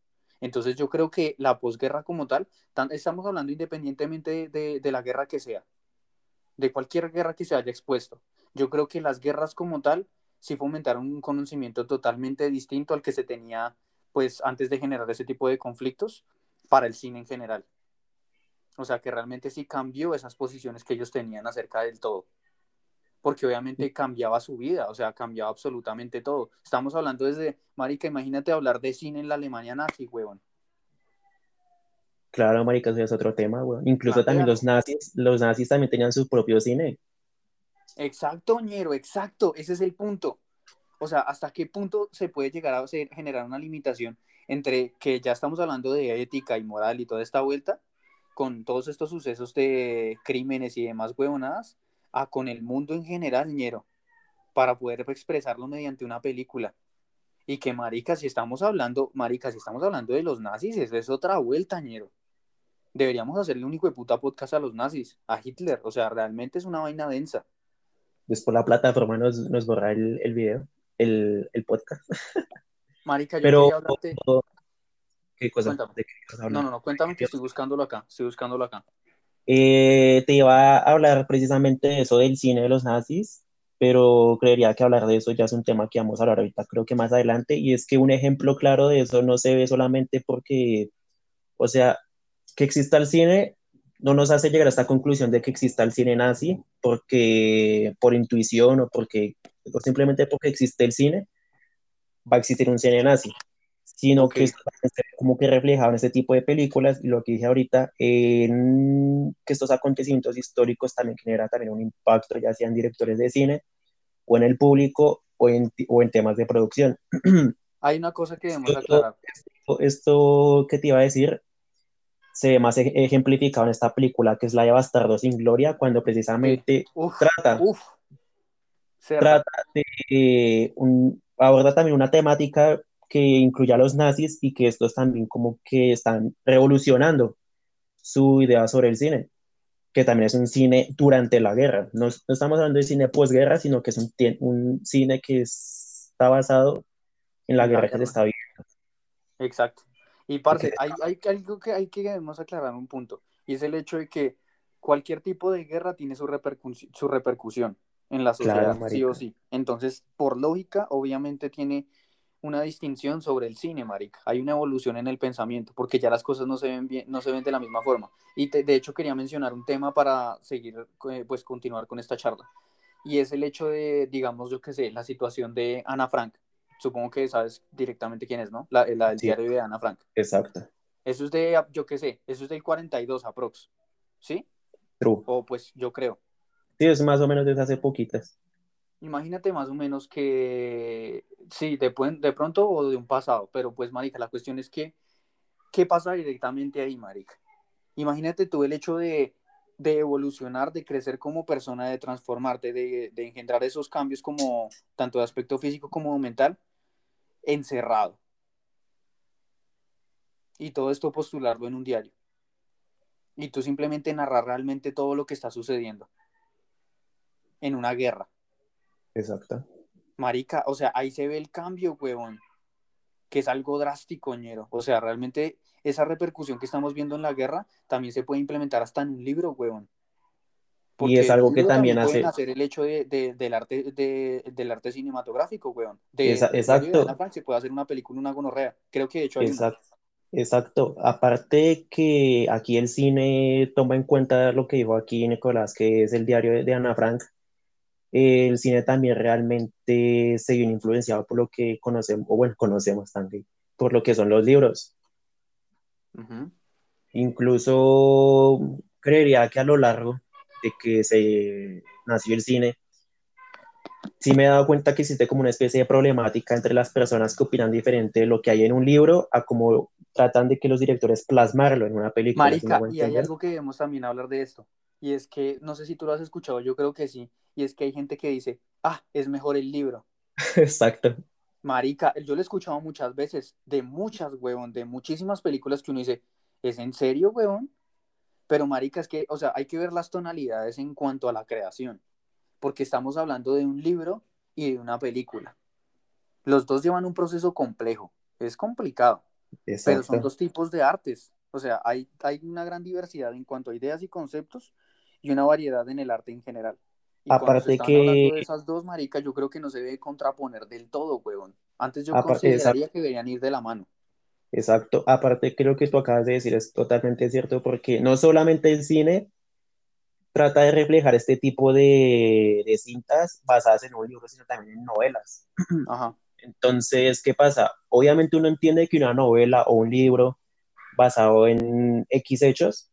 Entonces yo creo que la posguerra como tal, estamos hablando independientemente de, de, la guerra que sea, de cualquier guerra que se haya expuesto. Yo creo que las guerras como tal sí fomentaron un conocimiento totalmente distinto al que se tenía pues antes de generar ese tipo de conflictos para el cine en general. O sea que realmente sí cambió esas posiciones que ellos tenían acerca del todo. Porque obviamente cambiaba su vida, o sea, cambiaba absolutamente todo. Estamos hablando desde, Marica, imagínate hablar de cine en la Alemania nazi, huevón. Claro, Marica, eso es otro tema, huevón. Incluso también los nazis, los nazis también tenían su propio cine. Exacto, ñero, exacto, ese es el punto. O sea, ¿hasta qué punto se puede llegar a generar una limitación entre que ya estamos hablando de ética y moral y toda esta vuelta, con todos estos sucesos de crímenes y demás huevonadas, a con el mundo en general, ñero, para poder expresarlo mediante una película? Y que, marica, si estamos hablando, marica, si estamos hablando de los nazis, eso es otra vuelta, ñero. Deberíamos hacerle un único de puta podcast a los nazis, a Hitler. O sea, realmente es una vaina densa después la plataforma nos, nos borra el, el video, el, el, podcast. Marica, yo Pero, quería hablarte... ¿Qué cosa? no, no, no, cuéntame que estoy buscándolo acá, estoy buscándolo acá. Eh, te iba a hablar precisamente de eso del cine de los nazis, pero creería que hablar de eso ya es un tema que vamos a hablar ahorita, creo que más adelante, y es que un ejemplo claro de eso no se ve solamente porque, o sea, que exista el cine no nos hace llegar a esta conclusión de que exista el cine nazi porque por intuición o porque o simplemente porque existe el cine va a existir un cine nazi sino que esto como que reflejado en este tipo de películas y lo que dije ahorita en que estos acontecimientos históricos también generan también un impacto ya sean directores de cine o en el público o en, o en temas de producción. [clears throat] Hay una cosa que debemos aclarar. esto, esto que te iba a decir se ve más ejemplificado en esta película, que es la de Bastardo sin Gloria, cuando precisamente trata, trata de un, aborda también una temática que incluye a los nazis y que estos también como que están revolucionando su idea sobre el cine, que también es un cine durante la guerra. No, no estamos hablando de cine posguerra, sino que es un, un cine que está basado en la, guerra, que se está viviendo. Exacto. Y parce, hay, hay, algo que hay que debemos aclarar un punto, y es el hecho de que cualquier tipo de guerra tiene su, repercusión, su repercusión en la sociedad, sí o sí. Entonces, por lógica, obviamente tiene una distinción sobre el cine, marica. Hay una evolución en el pensamiento, porque ya las cosas no se ven bien, no se ven de la misma forma. Y de hecho quería mencionar un tema para seguir, eh, pues continuar con esta charla. Y es el hecho de, digamos, yo qué sé, la situación de Ana Frank supongo que sabes directamente quién es, ¿no? La, la del diario de Ana Frank. Exacto. Eso es de, yo qué sé, eso es del 42 aprox, ¿sí? True. O pues yo creo. Sí, es más o menos desde hace poquitas. Imagínate más o menos que, sí, de, de pronto o de un pasado, pero pues, marica, la cuestión es que, ¿qué pasa directamente ahí, marica? Imagínate tú el hecho de, de evolucionar, de crecer como persona, de transformarte, de, de engendrar esos cambios como tanto de aspecto físico como mental, encerrado. Y todo esto postularlo en un diario. Y tú simplemente narrar realmente todo lo que está sucediendo en una guerra. Exacto. Marica, o sea, ahí se ve el cambio, huevón. Que es algo drástico, ñero. O sea, realmente esa repercusión que estamos viendo en la guerra también se puede implementar hasta en un libro, huevón y es algo que también, hace... hacer el hecho de, del, arte, del arte cinematográfico, weón. De, exacto. De se puede hacer una película, una gonorrea. Creo que de hecho hay Exacto. Exacto. Aparte que aquí el cine toma en cuenta lo que dijo aquí Nicolás, que es el diario de Ana Frank. El cine también realmente se vio influenciado por lo que conocemos, o bueno, conocemos también, por lo que son los libros. Incluso creería que a lo largo que se nació el cine, sí me he dado cuenta que existe como una especie de problemática entre las personas que opinan diferente de lo que hay en un libro a cómo tratan de que los directores plasmarlo en una película. Marica, y hay algo que debemos también hablar de esto, y es que, no sé si tú lo has escuchado, yo creo que sí, y es que hay gente que dice, ah, es mejor el libro. [laughs] Exacto. Marica, yo lo he escuchado muchas veces, de muchas, huevón, de muchísimas películas que uno dice, ¿es en serio, huevón? Pero, marica, es que, o sea, hay que ver las tonalidades en cuanto a la creación, porque estamos hablando de un libro y de una película. Los dos llevan un proceso complejo, es complicado, pero son dos tipos de artes. O sea, hay, hay una gran diversidad en cuanto a ideas y conceptos y una variedad en el arte en general. Y Aparte que... hablando de esas dos, maricas, yo creo que no se debe contraponer del todo, huevón. Antes yo consideraría que deberían ir de la mano. Exacto. Aparte, creo que tú acabas de decir es totalmente cierto, porque no solamente el cine trata de reflejar este tipo de, de cintas basadas en un libro, sino también en novelas. [clears throat] Ajá. Entonces, ¿qué pasa? Obviamente uno entiende que una novela o un libro basado en X hechos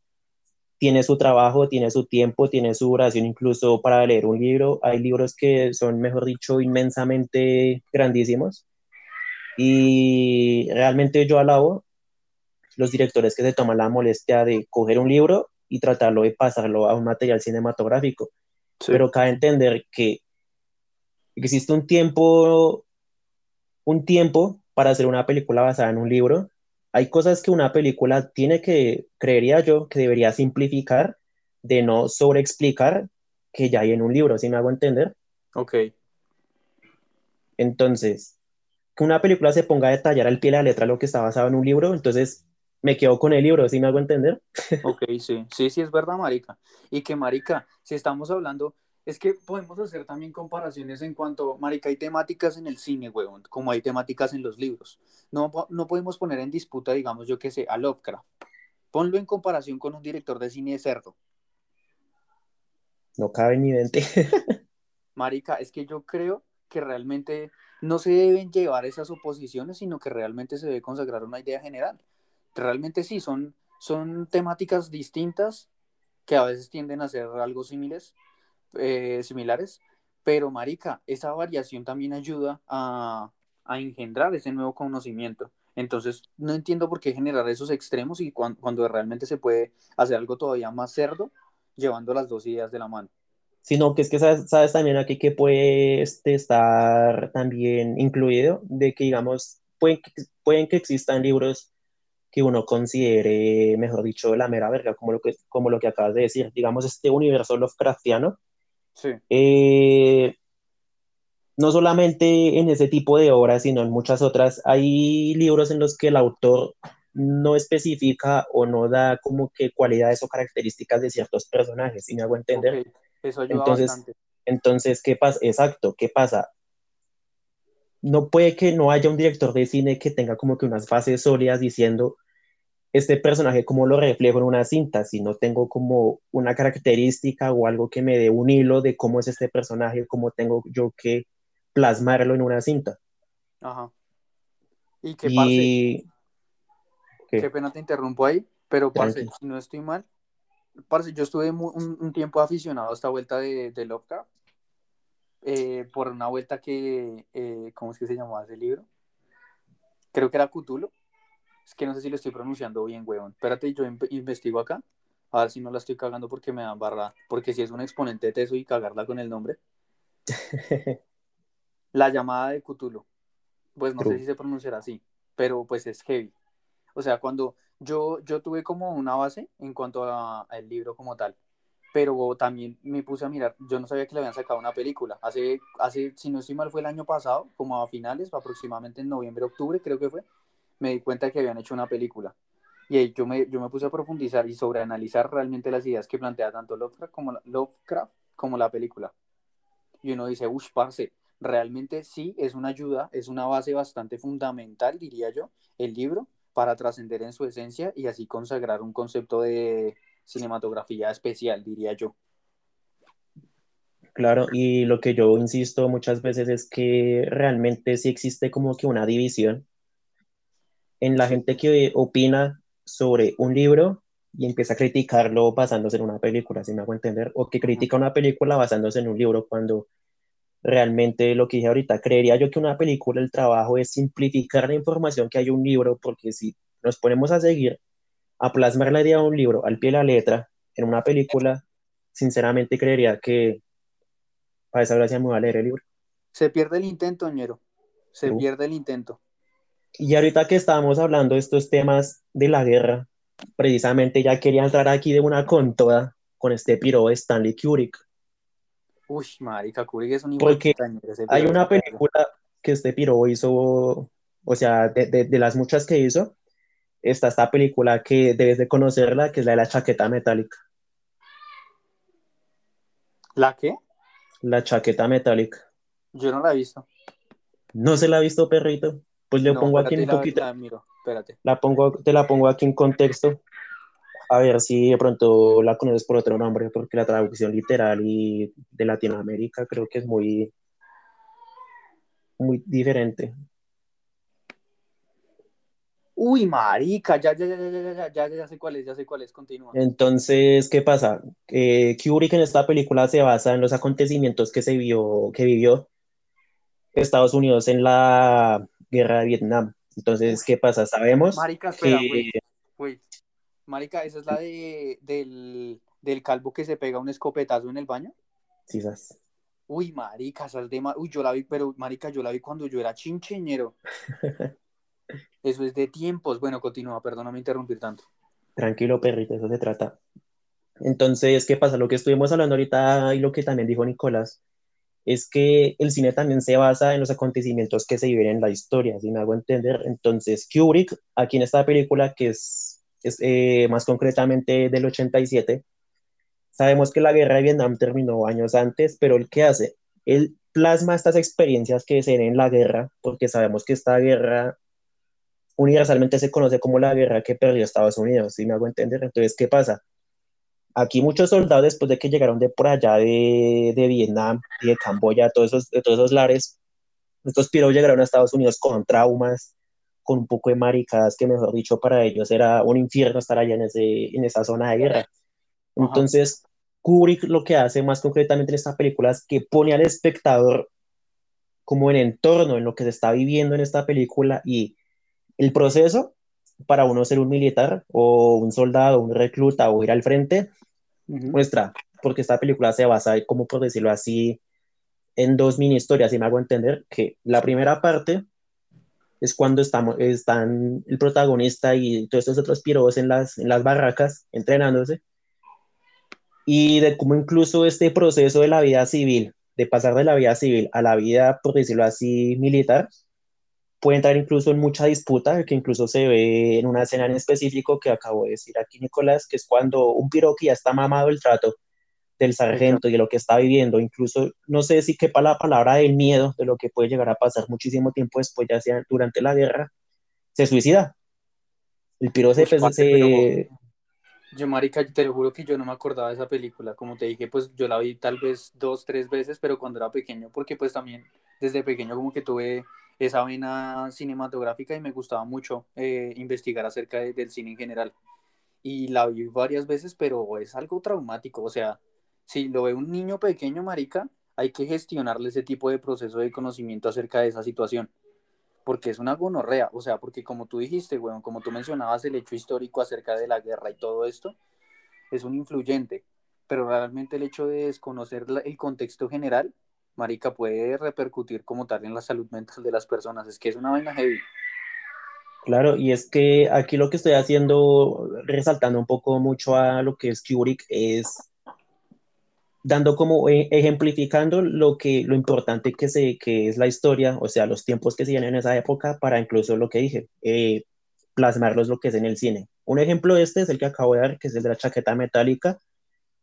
tiene su trabajo, tiene su tiempo, tiene su duración incluso para leer un libro. Hay libros que son, mejor dicho, inmensamente grandísimos. Y realmente yo alabo los directores que se toman la molestia de coger un libro y tratarlo de pasarlo a un material cinematográfico. Pero cabe entender que existe un tiempo, un tiempo para hacer una película basada en un libro hay cosas que una película tiene que, creería yo, que debería simplificar de no sobreexplicar que ya hay en un libro, ¿sí me hago entender? Ok. Entonces, que una película se ponga a detallar al pie de la letra lo que está basado en un libro, entonces me quedo con el libro, ¿sí me hago entender? [laughs] Ok, sí, sí, sí, es verdad, Marica. Y que, Marica, si estamos hablando es que podemos hacer también comparaciones en cuanto, marica, hay temáticas en el cine, huevón, como hay temáticas en los libros. No, no podemos poner en disputa, digamos, yo qué sé, a Lovecraft. Ponlo en comparación con un director de cine de cerdo. No cabe ni mente. [laughs] marica, es que yo creo que realmente no se deben llevar esas oposiciones, sino que realmente se debe consagrar una idea general. Realmente sí, son, son temáticas distintas que a veces tienden a ser algo similares, eh, similares, pero marica, esa variación también ayuda a, engendrar ese nuevo conocimiento. Entonces, no entiendo por qué generar esos extremos y cuando, realmente se puede hacer algo todavía más cerdo, llevando las dos ideas de la mano. Sino que es que sabes, también aquí que puede este, estar también incluido, de que digamos, pueden, pueden que existan libros que uno considere, mejor dicho, la mera verga, como lo que, como lo que acabas de decir. Digamos, este universo Lovecraftiano, Sí. Eh, no solamente en ese tipo de obras, sino en muchas otras, hay libros en los que el autor no especifica o no da como que cualidades o características de ciertos personajes, si me hago entender. Eso ayuda entonces, bastante. Entonces, ¿qué pasa? Exacto, ¿qué pasa? No puede que no haya un director de cine que tenga como que unas bases sólidas diciendo, este personaje como lo reflejo en una cinta, si no tengo como una característica o algo que me dé un hilo de cómo es este personaje, cómo tengo yo que plasmarlo en una cinta. Ajá. Y qué parce, qué pena te interrumpo ahí, pero parce, si no estoy mal, parce, yo estuve un, tiempo aficionado a esta vuelta de, de Lovecraft, eh, por una vuelta que, eh, ¿cómo es que se llamaba ese libro? Creo que era Cthulhu es que no sé si lo estoy pronunciando bien, weón. Espérate, yo investigo acá. A ver si no la estoy cagando porque me dan barra. Porque si es un exponente de teso y cagarla con el nombre. [laughs] la llamada de Cthulhu. Pues no sé si se pronunciará así. Pero pues es heavy. O sea, cuando yo, yo tuve como una base en cuanto al libro como tal. Pero también me puse a mirar. Yo no sabía que le habían sacado una película. Hace, hace, si no estoy mal, fue el año pasado, como a finales, aproximadamente en noviembre, octubre, creo que fue me di cuenta que habían hecho una película. Y ahí yo me, yo me puse a profundizar y sobreanalizar realmente las ideas que plantea tanto Lovecraft como la, Lovecraft como la película. Y uno dice, uff, parce, realmente sí es una ayuda, es una base bastante fundamental, diría yo, el libro, para trascender en su esencia y así consagrar un concepto de cinematografía especial, diría yo. Claro, y lo que yo insisto muchas veces es que realmente sí existe como que una división en la gente que opina sobre un libro y empieza a criticarlo basándose en una película, si me hago entender, o que critica una película basándose en un libro cuando realmente lo que dije ahorita, creería yo que una película, el trabajo es simplificar la información que hay en un libro, porque si nos ponemos a seguir, a plasmar la idea de un libro al pie de la letra en una película, sinceramente creería que para esa gracia me va a leer el libro. Se pierde el intento, ñero. Se pierde el intento. Y ahorita que estábamos hablando de estos temas de la guerra, precisamente ya quería entrar aquí de una con toda con este piro de Stanley Kubrick. Uy, marica, Kubrick es un Porque hay una película que este piro hizo, o sea, de, de, las muchas que hizo, está esta película que debes de conocerla, que es la de la chaqueta metálica. ¿La qué? La chaqueta metálica. Yo no la he visto. ¿No se la ha visto, perrito? Pues le pongo aquí un poquito. La, miro, espérate. La pongo, te la pongo aquí en contexto. A ver si de pronto la conoces por otro nombre, porque la traducción literal y de Latinoamérica creo que es muy, muy diferente. Uy, marica, ya, ya, ya, ya, ya, ya, ya sé cuál es, ya sé cuál es, continúa. Entonces, ¿qué pasa? Eh, Kubrick en esta película se basa en los acontecimientos que se vio, que vivió Estados Unidos en la guerra de Vietnam. Entonces, ¿qué pasa? Sabemos Marica, espera, que... Marica, ¿esa es la de, del, del, calvo que se pega un escopetazo en el baño? Sí, ¿sabes? Uy, marica, esas de... Uy, yo la vi, pero marica, yo la vi cuando yo era chincheñero. [laughs] Eso es de tiempos. Bueno, continúa, perdóname interrumpir tanto. Tranquilo, perrito, eso se trata. Entonces, ¿qué pasa? Lo que estuvimos hablando ahorita y lo que también dijo Nicolás es que el cine también se basa en los acontecimientos que se viven en la historia, si me hago entender. Entonces, Kubrick, aquí en esta película, que es, es eh, más concretamente del 87, sabemos que la guerra de Vietnam terminó años antes, pero ¿el qué hace? Él plasma estas experiencias que se ven en la guerra, porque sabemos que esta guerra universalmente se conoce como la guerra que perdió Estados Unidos, si me hago entender. Entonces, ¿qué pasa? Aquí muchos soldados, después de que llegaron de por allá de, de Vietnam y de Camboya, todos esos, de todos esos lares, estos piros llegaron a Estados Unidos con traumas, con un poco de maricadas, que mejor dicho, para ellos era un infierno estar allá en, ese, en esa zona de guerra. Entonces, Kubrick lo que hace más concretamente en esta película es que pone al espectador como en entorno, en lo que se está viviendo en esta película y el proceso para uno ser un militar o un soldado, un recluta o ir al frente, muestra, porque esta película se basa, como por decirlo así, en dos mini historias, y me hago entender que la primera parte es cuando estamos, están el protagonista y todos estos otros piros en las, en las barracas entrenándose, y de cómo incluso este proceso de la vida civil, de pasar de la vida civil a la vida, por decirlo así, militar, puede entrar incluso en mucha disputa, que incluso se ve en una escena en específico que acabo de decir aquí Nicolás, que es cuando un piro que ya está mamado el trato del sargento y de lo que está viviendo, incluso no sé si quepa la palabra del miedo de lo que puede llegar a pasar muchísimo tiempo después, ya sea durante la guerra, se suicida. El piro se, se, Yo, marica, te lo juro que yo no me acordaba de esa película. Como te dije, pues yo la vi tal vez dos, tres veces, pero cuando era pequeño, porque pues también desde pequeño como que tuve esa vena cinematográfica y me gustaba mucho eh, investigar acerca del cine en general. Y la vi varias veces, pero es algo traumático. O sea, si lo ve un niño pequeño, marica, hay que gestionarle ese tipo de proceso de conocimiento acerca de esa situación. Porque es una gonorrea. O sea, porque como tú dijiste, como tú mencionabas el hecho histórico acerca de la guerra y todo esto, es un influyente. Pero realmente el hecho de desconocer el contexto general marica, puede repercutir como tal en la salud mental de las personas. Es que es una vaina heavy. Claro, y es que aquí lo que estoy haciendo, resaltando un poco mucho a lo que es Kubrick, es dando como e, ejemplificando lo que lo importante que se que es la historia, o sea, los tiempos que se vienen en esa época para incluso lo que dije, eh, plasmarlos lo que es en el cine. Un ejemplo de este es el que acabo de dar, que es el de la chaqueta metálica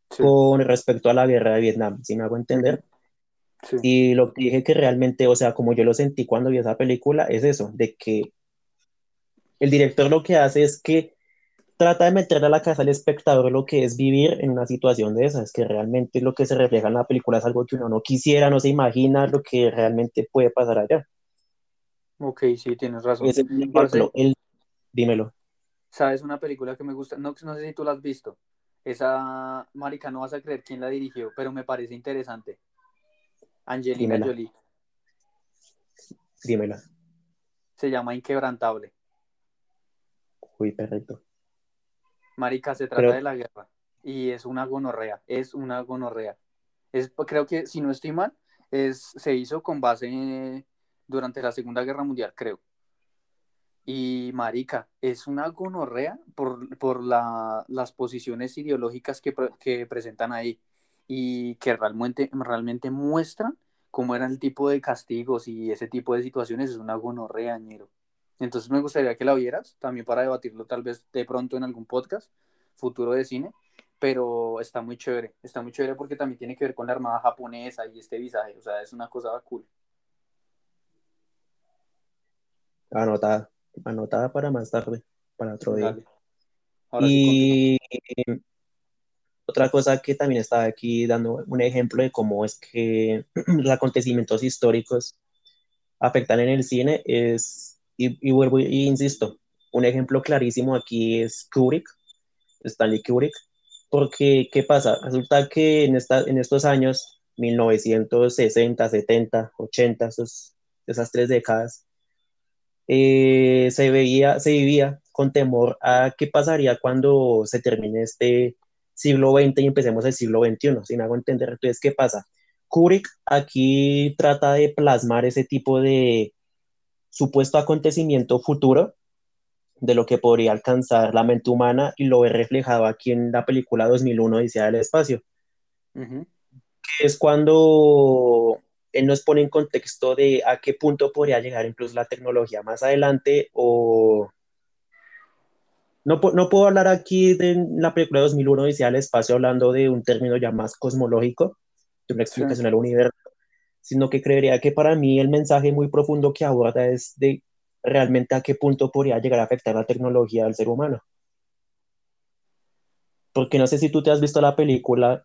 con respecto a la guerra de Vietnam, si me hago entender. Y lo que dije que realmente, o sea, como yo lo sentí cuando vi esa película, es eso, de que el director lo que hace es que trata de meter a la casa al espectador lo que es vivir en una situación de esas, que realmente lo que se refleja en la película es algo que uno no quisiera, no se imagina lo que realmente puede pasar allá. Ok, sí, tienes razón. Ese dímelo. ¿Sabes una película que me gusta? No, no sé si tú la has visto. Esa, Marica, no vas a creer quién la dirigió, pero me parece interesante. Angelina Jolie. Dímela. Se llama Inquebrantable. Uy, perfecto. Marica, se trata de la guerra. Y es una gonorrea. Es una gonorrea. Es, creo que, si no estoy mal, es, se hizo con base durante la Segunda Guerra Mundial, creo. Y marica, es una gonorrea por, por la, las posiciones ideológicas que, que, presentan ahí y que realmente, realmente muestran cómo era el tipo de castigos y ese tipo de situaciones. Es una gonorrea, ñero. Entonces me gustaría que la vieras, también para debatirlo tal vez de pronto en algún podcast futuro de cine, pero está muy chévere, está muy chévere porque también tiene que ver con la armada japonesa y este visaje, o sea, es una cosa cool. Anotada, anotada para más tarde, para otro día. y otra cosa que también estaba aquí dando un ejemplo de cómo es que [clears throat] los acontecimientos históricos afectan en el cine es, y, y vuelvo y insisto, un ejemplo clarísimo aquí es Kubrick, Stanley Kubrick, porque ¿qué pasa? Resulta que en, esta, en estos años, 1960, 70, 80, esas tres décadas, eh, se, veía, se vivía con temor a qué pasaría cuando se termine este siglo XX y empecemos el siglo XXI, si me hago entender. Entonces, ¿qué pasa? Kubrick aquí trata de plasmar ese tipo de supuesto acontecimiento futuro de lo que podría alcanzar la mente humana y lo ve reflejado aquí en la película 2001 Odisea del Espacio. que es cuando él nos pone en contexto de a qué punto podría llegar incluso la tecnología más adelante o... No, no puedo hablar aquí de la película 2001 Odisea del Espacio hablando de un término ya más cosmológico, de una explicación del universo, sino que creería que para mí el mensaje muy profundo que aborda es de realmente a qué punto podría llegar a afectar la tecnología al ser humano. Porque no sé si tú te has visto la película,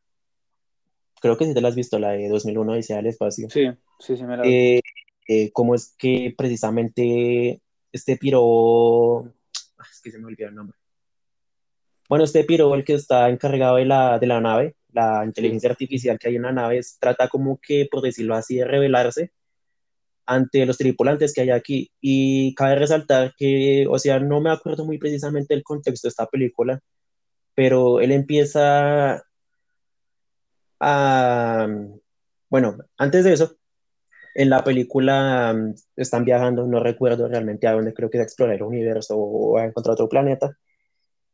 creo que sí te la has visto, la de 2001 Odisea del Espacio. Sí, sí, sí me la eh, eh, cómo es que precisamente este piro, que se me olvidó el nombre. Bueno, este piro, el que está encargado de la, de la nave, la inteligencia artificial que hay en la nave, trata como que, por decirlo así, de revelarse ante los tripulantes que hay aquí. Y cabe resaltar que, o sea, no me acuerdo muy precisamente el contexto de esta película, pero él empieza a... Bueno, antes de eso, en la película mm, están viajando, no recuerdo realmente a dónde, creo que es a explorar el universo o a encontrar otro planeta.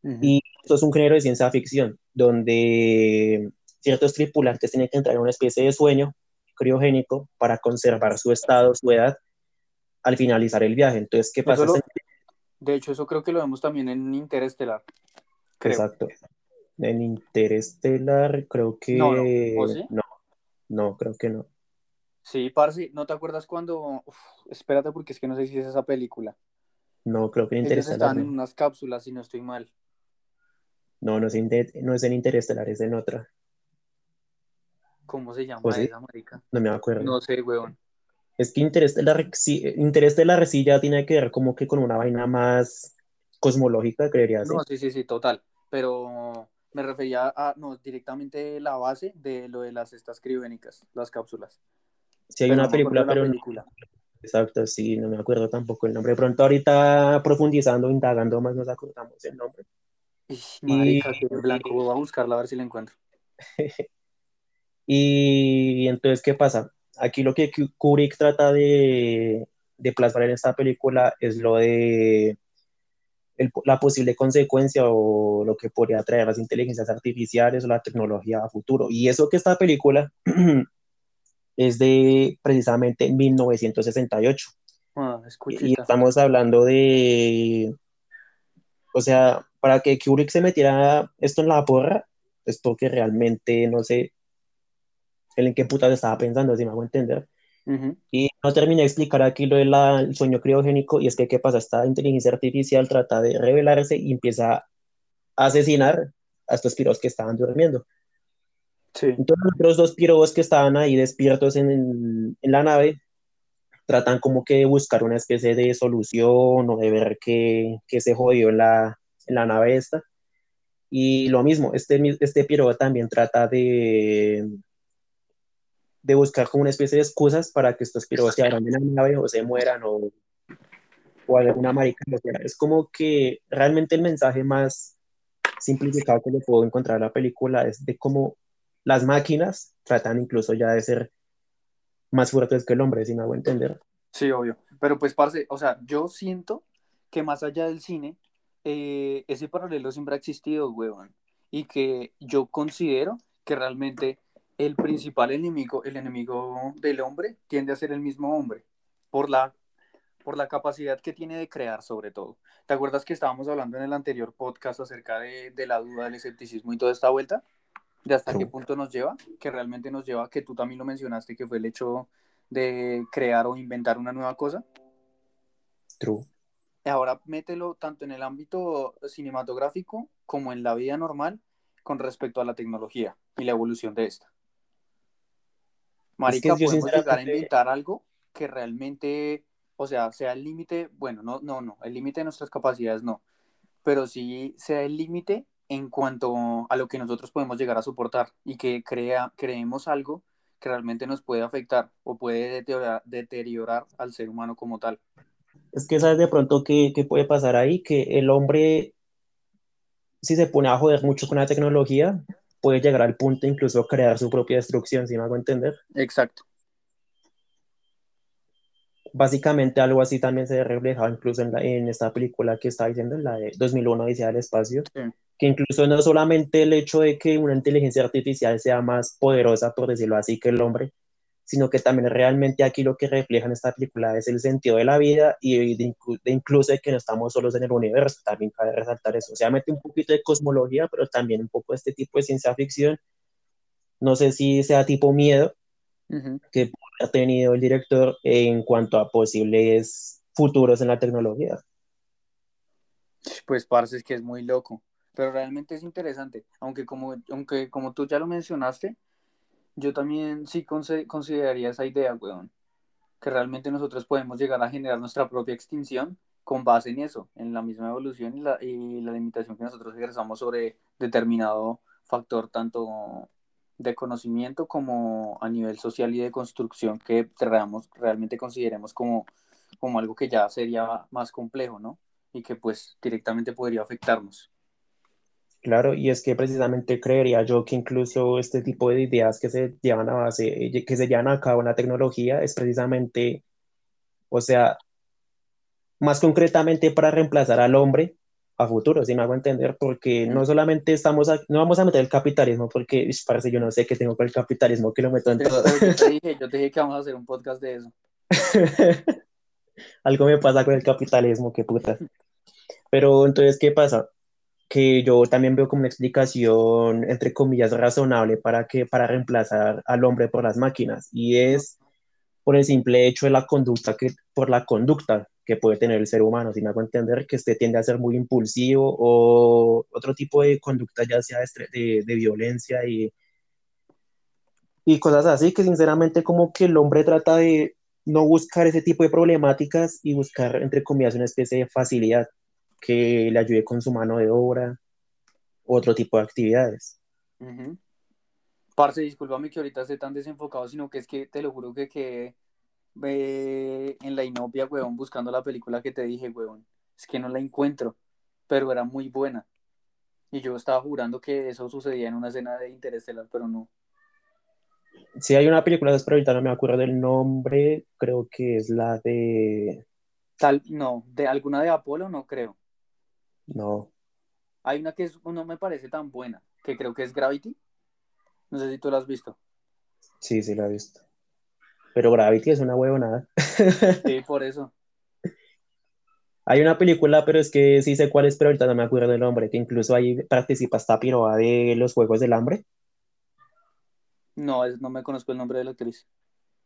Y esto es un género de ciencia ficción, donde ciertos tripulantes tienen que entrar en una especie de sueño criogénico para conservar su estado, su edad, al finalizar el viaje. Entonces, ¿qué pasa? de hecho, eso creo que lo vemos también en Interestelar. Exacto. En Interestelar, creo que. No, no, no, creo que no. Sí, Parsi, ¿no te acuerdas cuando.? espérate, porque es que no sé si es esa película. No, creo que en Interestelar. Ellos en unas cápsulas, si no estoy mal. No, no es, no es en Interestelar, es en otra. ¿Cómo se llama esa marica? No me acuerdo. No sé, weón. Es que la, Interés de la Resilla tiene que ver como que con una vaina más cosmológica, creería. No, sí, sí, sí, total. Pero me refería a, no, directamente la base de lo de las estas criogénicas, las cápsulas. Sí, hay una película, pero... Película. Exacto, sí, no me acuerdo tampoco el nombre. De pronto ahorita profundizando, indagando más, nos acordamos el nombre. Marica, y... blanco, voy a buscarla a ver si la encuentro. [laughs] Y entonces, ¿qué pasa? Aquí lo que Kubrick trata de, de plasmar en esta película es lo de la posible consecuencia o lo que podría traer las inteligencias artificiales o la tecnología a futuro. Y eso que esta película [clears throat] es de precisamente 1968. Ah, y estamos hablando de, o sea, para que Kubrick se metiera esto en la porra, es porque realmente, no sé, en qué putas estaba pensando, si me hago entender. Y no terminé de explicar aquí lo del sueño criogénico, y es que, ¿qué pasa? Esta inteligencia artificial trata de revelarse y empieza a asesinar a estos piros que estaban durmiendo. Sí. Entonces, los dos piros que estaban ahí despiertos en, en, la nave tratan como que de buscar una especie de solución o de ver qué, qué se jodió en la, en la nave esta. Y lo mismo, este, este piro también trata de, de buscar como una especie de excusas para que estos piros se abran de la nave o se mueran o, o alguna marica. Es como que realmente el mensaje más simplificado que le puedo encontrar en la película es de cómo las máquinas tratan incluso ya de ser más fuertes que el hombre, si me hago entender. Sí, obvio. Pero pues, parce, o sea, yo siento que más allá del cine, eh, ese paralelo siempre ha existido, weón. Y que yo considero que realmente el principal enemigo, el enemigo del hombre, tiende a ser el mismo hombre, por la, por la capacidad que tiene de crear, sobre todo. ¿Te acuerdas que estábamos hablando en el anterior podcast acerca de, de la duda, del escepticismo y toda esta vuelta? De hasta qué punto nos lleva, que realmente nos lleva, que tú también lo mencionaste, que fue el hecho de crear o inventar una nueva cosa. True. Ahora mételo tanto en el ámbito cinematográfico como en la vida normal con respecto a la tecnología y la evolución de esta. Marica, Es que podemos llegar a inventar algo que realmente, o sea, sea el límite, bueno, no, no, no, el límite de nuestras capacidades no, pero sí sea el límite en cuanto a lo que nosotros podemos llegar a soportar y que crea, creemos algo que realmente nos puede afectar o puede deteriorar, deteriorar al ser humano como tal. es que sabes de pronto qué, qué puede pasar ahí, que el hombre, si se pone a joder mucho con la tecnología, puede llegar al punto de incluso crear su propia destrucción, si me hago entender. Exacto. Básicamente algo así también se reflejaba incluso en, la- en esta película que estaba diciendo, en la de 2001 Odisea del Espacio, Sí. Que incluso no solamente el hecho de que una inteligencia artificial sea más poderosa, por decirlo así, que el hombre, sino que también realmente aquí lo que refleja en esta película es el sentido de la vida y de, inclu- de incluso de que no estamos solos en el universo, también cabe resaltar eso. O sea, mete un poquito de cosmología, pero también un poco de este tipo de ciencia ficción. No sé si sea tipo miedo que ha tenido el director en cuanto a posibles futuros en la tecnología. Pues parce, es que es muy loco, pero realmente es interesante, aunque como, aunque como tú ya lo mencionaste, yo también sí consideraría esa idea, weón, que realmente nosotros podemos llegar a generar nuestra propia extinción con base en eso, en la misma evolución y la, y la limitación que nosotros ejerzamos sobre determinado factor, tanto de conocimiento como a nivel social y de construcción, que reamos- realmente consideremos como, como algo que ya sería más complejo, ¿no? Y que pues directamente podría afectarnos. Claro, y es que precisamente creería yo que incluso este tipo de ideas que se llevan a base, que se llevan a cabo en la tecnología es precisamente, o sea, más concretamente para reemplazar al hombre a futuro, si me hago entender, porque no solamente estamos, a- no vamos a meter el capitalismo, porque parece yo no sé qué tengo con el capitalismo, que lo meto en Pero, todo. yo te [laughs] dije, yo te dije que vamos a hacer un podcast de eso. [laughs] Algo me pasa con el capitalismo, qué puta. Pero entonces, ¿qué pasa? Que yo también veo como una explicación, entre comillas, razonable para que, para reemplazar al hombre por las máquinas, y es por el simple hecho de la conducta que, por la conducta que puede tener el ser humano, si me hago entender que este tiende a ser muy impulsivo o otro tipo de conducta, ya sea de, de violencia y, y cosas así, que sinceramente como que el hombre trata de no buscar ese tipo de problemáticas y buscar, entre comillas, una especie de facilidad que le ayude con su mano de obra, otro tipo de actividades. Ujú. Parce, discúlpame que ahorita esté tan desenfocado, sino que es que te lo juro que quedé eh, en la inopia, weón, buscando la película que te dije, weón. Es que no la encuentro, pero era muy buena. Y yo estaba jurando que eso sucedía en una escena de Interestelar, pero no. Si hay una película, pero ahorita no me acuerdo del nombre, creo que es la de... Tal, no, de alguna de Apolo no creo. No, Hay una que es, no me parece tan buena, que creo que es Gravity. No sé si tú la has visto. sí, sí la he visto. Pero Gravity es una huevonada. [laughs] Sí, por eso. Hay una película, pero es que sí sé cuál es, pero ahorita no me acuerdo del nombre, que incluso ahí participa esta piroa de los Juegos del Hambre. No, es, no me conozco el nombre de la actriz.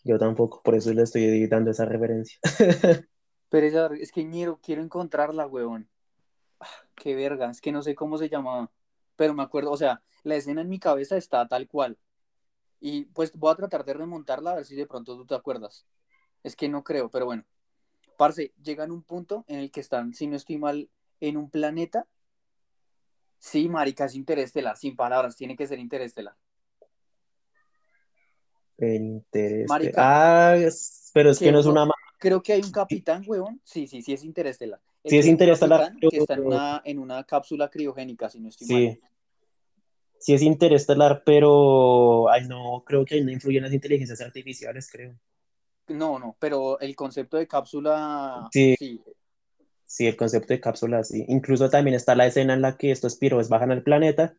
Yo tampoco, por eso le estoy dando esa referencia. [laughs] Pero esa, es que quiero, quiero encontrarla, huevón. Qué verga, es que no sé cómo se llamaba. Pero me acuerdo, o sea, la escena en mi cabeza está tal cual. Y pues voy a tratar de remontarla a ver si de pronto tú te acuerdas. Es que no creo, pero bueno. Parce, llegan un punto en el que están, si no estoy mal, en un planeta. Sí, marica, es interestelar, sin palabras, tiene que ser interestelar. El interés. Marica, Ah, pero es que no es una. creo que hay un capitán, huevón. Sí, sí, sí es interestelar. Sí es pero que está en una, en una cápsula criogénica, si no estoy mal. sí, es interestelar, pero ay no, creo que no influyen las inteligencias artificiales, creo. No, no, pero el concepto de cápsula, Sí, sí, sí, el concepto de cápsula, sí. Incluso también está la escena en la que estos piros bajan al planeta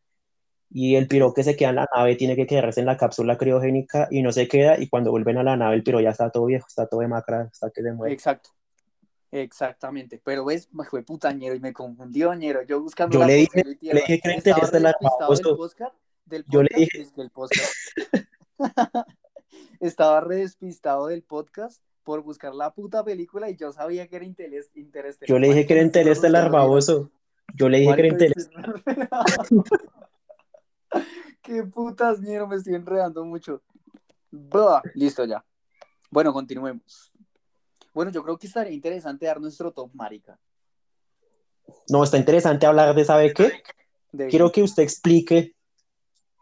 y el piro que se queda en la nave tiene que quedarse en la cápsula criogénica y no se queda y cuando vuelven a la nave el piro ya está todo viejo, está todo demacrado, hasta que se muere. exacto, exactamente. Pero ves, me fue putañero y me confundió, ñero. Yo buscando Yo la le dije, le dije que despistado del podcast, del Yo le dije- es que el podcast. [laughs] estaba re despistado del podcast por buscar la puta película y yo sabía que era Interes- Interestelar. Yo le dije que era Marica, me estoy interestelar, pronunciando bien. baboso. Yo le dije que era estoy- [laughs] Qué putas, ñero, me estoy enredando mucho. Listo ya. Bueno, continuemos. Bueno, yo creo que estaría interesante dar nuestro top, marica. No, está interesante hablar de, ¿sabe qué? De- Quiero que usted explique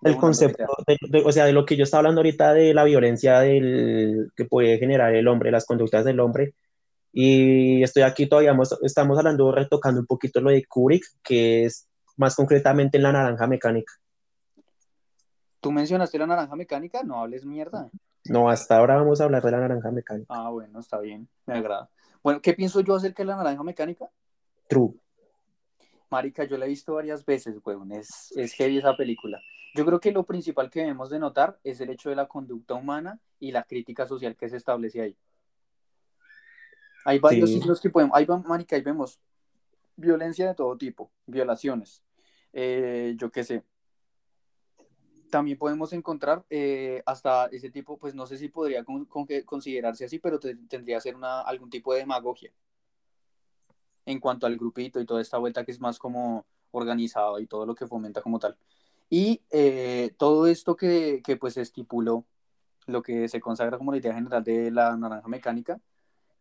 el concepto, de- de- o sea, de lo que yo estaba hablando ahorita de la violencia del, que puede generar el hombre, las conductas del hombre. Y estoy aquí todavía, estamos hablando, retocando un poquito lo de Kubrick, que es más concretamente en la naranja mecánica. ¿Tú mencionaste la naranja mecánica? No hables mierda. No, hasta ahora vamos a hablar de la naranja mecánica. Ah, bueno, está bien, me agrada. Bueno, ¿qué pienso yo acerca de la naranja mecánica? True. Marica, yo la he visto varias veces, weón. Es, es heavy esa película. Yo creo que lo principal que debemos de notar es el hecho de la conducta humana y la crítica social que se establece ahí. Hay varios Sí. signos que podemos... Ahí va, marica, ahí vemos violencia de todo tipo, violaciones, eh, yo qué sé. También podemos encontrar eh, hasta ese tipo, pues no sé si podría con- con que- considerarse así, pero te- tendría que ser una, algún tipo de demagogia en cuanto al grupito y toda esta vuelta que es más como organizado y todo lo que fomenta como tal. Y eh, todo esto que, que pues estipuló, lo que se consagra como la idea general de la naranja mecánica,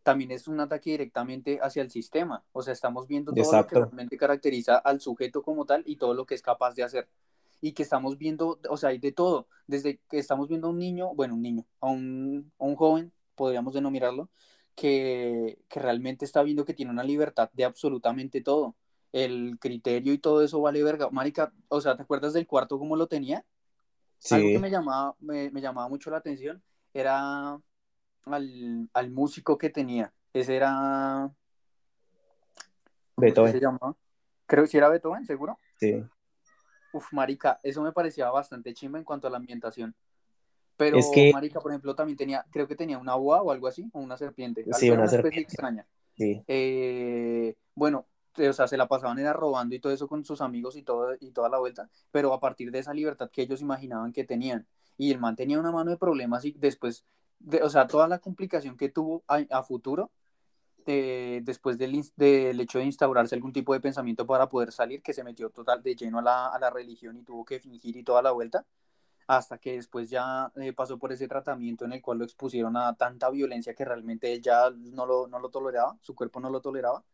también es un ataque directamente hacia el sistema. O sea, estamos viendo todo lo que Exacto. realmente caracteriza al sujeto como tal y todo lo que es capaz de hacer. Y que estamos viendo, o sea, hay de todo. Desde que estamos viendo a un niño, bueno, un niño, a un, a un joven, podríamos denominarlo, que, que realmente está viendo que tiene una libertad de absolutamente todo. El criterio y todo eso vale verga. Marica, o sea, ¿te acuerdas del cuarto como lo tenía? Algo Sí, que me llamaba, me, me llamaba mucho la atención era al, al músico que tenía. Ese era. ¿Cómo es que se Beethoven. llamaba? Creo que sí era Beethoven, seguro. Sí. Uf, marica, eso me parecía bastante chimba en cuanto a la ambientación. Pero, Es que- marica, por ejemplo, también tenía, creo que tenía una boa o algo así, o una serpiente. Sí, Algo- una especie extraña. Sí. Eh, bueno, eh, o sea, se la pasaban era robando y todo eso con sus amigos y todo y toda la vuelta, pero a partir de esa libertad que ellos imaginaban que tenían. Y el man tenía una mano de problemas y después, de, o sea, toda la complicación que tuvo a, a futuro, después del, del hecho de instaurarse algún tipo de pensamiento para poder salir, que se metió total de lleno a la, a la religión y tuvo que fingir y toda la vuelta, hasta que después ya eh, pasó por ese tratamiento en el cual lo expusieron a tanta violencia que realmente él ya no lo, no lo toleraba, su cuerpo no lo toleraba.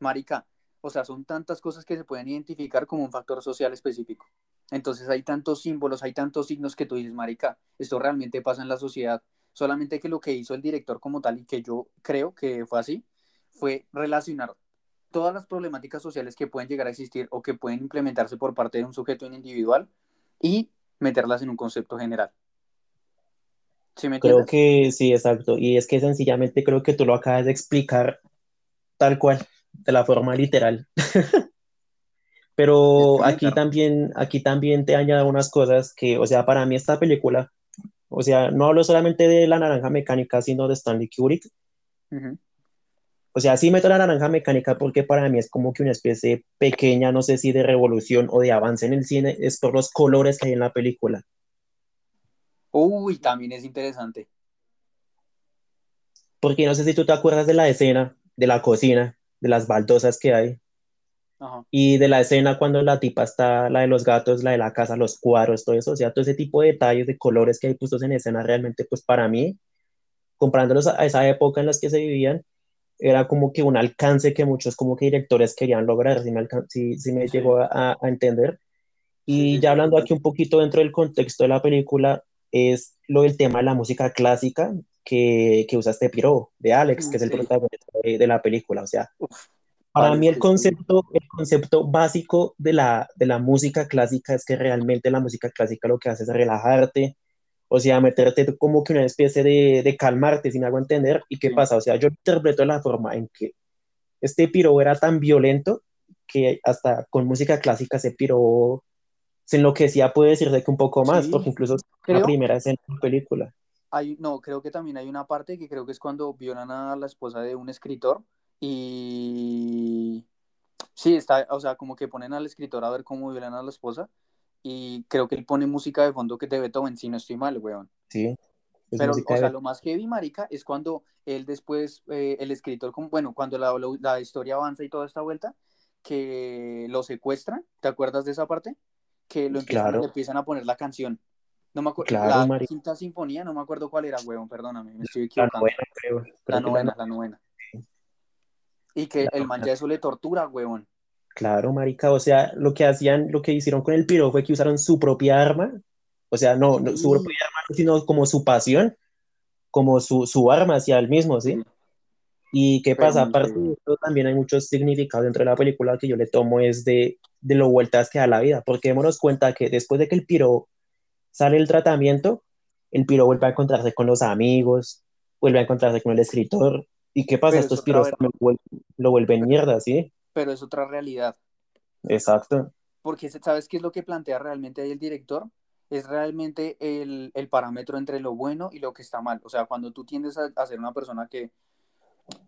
Marica, o sea, son tantas cosas que se pueden identificar como un factor social específico. Entonces hay tantos símbolos, hay tantos signos que tú dices, Marica, esto realmente pasa en la sociedad. Solamente que lo que hizo el director como tal y que yo creo que fue así, fue relacionar todas las problemáticas sociales que pueden llegar a existir o que pueden implementarse por parte de un sujeto individual y meterlas en un concepto general. ¿Sí me Creo que sí, exacto. Y es que sencillamente creo que tú lo acabas de explicar tal cual, de la forma literal. [laughs] Pero aquí también, aquí también te añado unas cosas que, o sea, para mí esta película, o sea, no hablo solamente de la naranja mecánica, sino de Stanley Kubrick. O sea, sí meto la naranja mecánica porque para mí es como que una especie pequeña, no sé si de revolución o de avance en el cine, es por los colores que hay en la película. Uy, también es interesante. Porque no sé si tú te acuerdas de la escena de la cocina, de las baldosas que hay. Ajá. Y de la escena cuando la tipa está, la de los gatos, la de la casa, los cuadros, todo eso, o sea, todo ese tipo de detalles, de colores que hay puestos en escena, realmente, pues para mí, comparándolos a esa época en las que se vivían, era como que un alcance que muchos como que directores querían lograr, si me, si, si me Sí. llegó a, a entender. Sí, Y sí, ya sí, hablando total. aquí un poquito dentro del contexto de la película, es lo del tema de la música clásica que, que usa este piro de Alex, que es el Sí. protagonista de, de la película, o sea, Uf, para mí el concepto, el concepto básico de la, de la música clásica es que realmente la música clásica lo que hace es relajarte, o sea, meterte como que una especie de, de calmarte, sin algo entender, ¿y qué Sí. pasa? O sea, yo interpreto la forma en que este piro era tan violento que hasta con música clásica ese piro se enloquecía, puede decirse que un poco más, Sí. porque incluso la Creo, primera escena de la película. hay, no, creo que también hay una parte que creo que es cuando violan a la esposa de un escritor y sí, está, o sea, como que ponen al escritor a ver cómo violan a la esposa y creo que él pone música de fondo que te Beethoven, si no estoy mal, weón. Sí, es Pero, o sea, de... lo más heavy, marica, es cuando él después, eh, el escritor, como- bueno, cuando la, la- la historia avanza y toda esta vuelta, que lo secuestran, ¿te acuerdas de esa parte? Que lo empiezan, Claro. le empiezan a poner la canción. No me acuerdo, Claro, la marica. quinta sinfonía, no me acuerdo cuál era, weón, perdóname, me estoy La equivocando. novena, creo. La la novena, no- la novena. Y que La el man ya eso le tortura, weón. Claro, marica, o sea, lo que hacían, lo que hicieron con el piro fue que usaron su propia arma, o sea, no, no su propia arma, sino como su pasión, como su, su arma hacia él mismo, ¿sí? Y qué pasa, aparte de esto, también hay muchos significados dentro de la película que yo le tomo es de, de lo vueltas que da la vida, porque démonos cuenta que después de que el piro sale el tratamiento, el piro vuelve a encontrarse con los amigos, vuelve a encontrarse con el escritor, y qué pasa, Pero es estos otra piros también lo vuelven mierda, ¿sí? Pero es otra realidad. Exacto. Porque ¿sabes qué es lo que plantea realmente ahí el director? Es realmente el, el parámetro entre lo bueno y lo que está mal. O sea, cuando tú tiendes a, a ser una persona que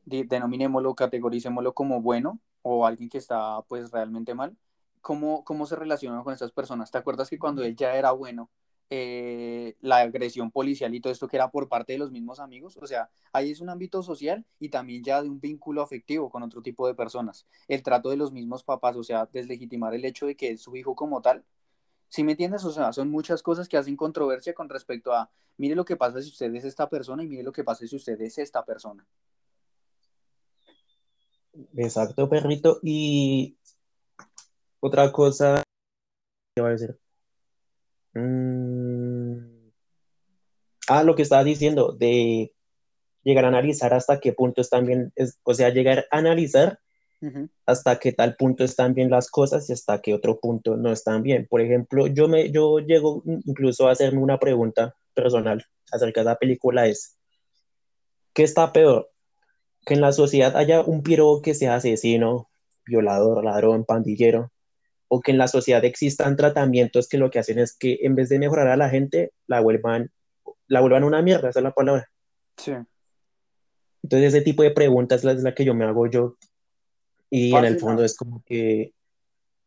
de- denominémoslo, categoricémoslo como bueno o alguien que está pues realmente mal, ¿cómo, cómo se relaciona con esas personas? ¿Te acuerdas que cuando él ya era bueno, eh, la agresión policial y todo esto que era por parte de los mismos amigos? O sea, ahí es un ámbito social y también ya de un vínculo afectivo con otro tipo de personas. El trato de los mismos papás, o sea, deslegitimar el hecho de que es su hijo como tal. ¿Sí me entiendes? O sea, son muchas cosas que hacen controversia con respecto a, mire lo que pasa si usted es esta persona y mire lo que pasa si usted es esta persona. Exacto, perrito. Y otra cosa, ¿qué iba a decir? Mm, Ah, lo que estaba diciendo, de llegar a analizar hasta qué punto están bien, es- o sea, llegar a analizar hasta qué tal punto están bien las cosas y hasta qué otro punto no están bien. Por ejemplo, yo me, yo llego incluso a hacerme una pregunta personal acerca de la película es, ¿qué está peor? Que en la sociedad haya un piro que sea asesino, violador, ladrón, pandillero, o que en la sociedad existan tratamientos que lo que hacen es que en vez de mejorar a la gente, la vuelvan, la vuelvan una mierda, esa es la palabra. Sí. Entonces ese tipo de preguntas es la, es la que yo me hago yo y en el fondo es como que,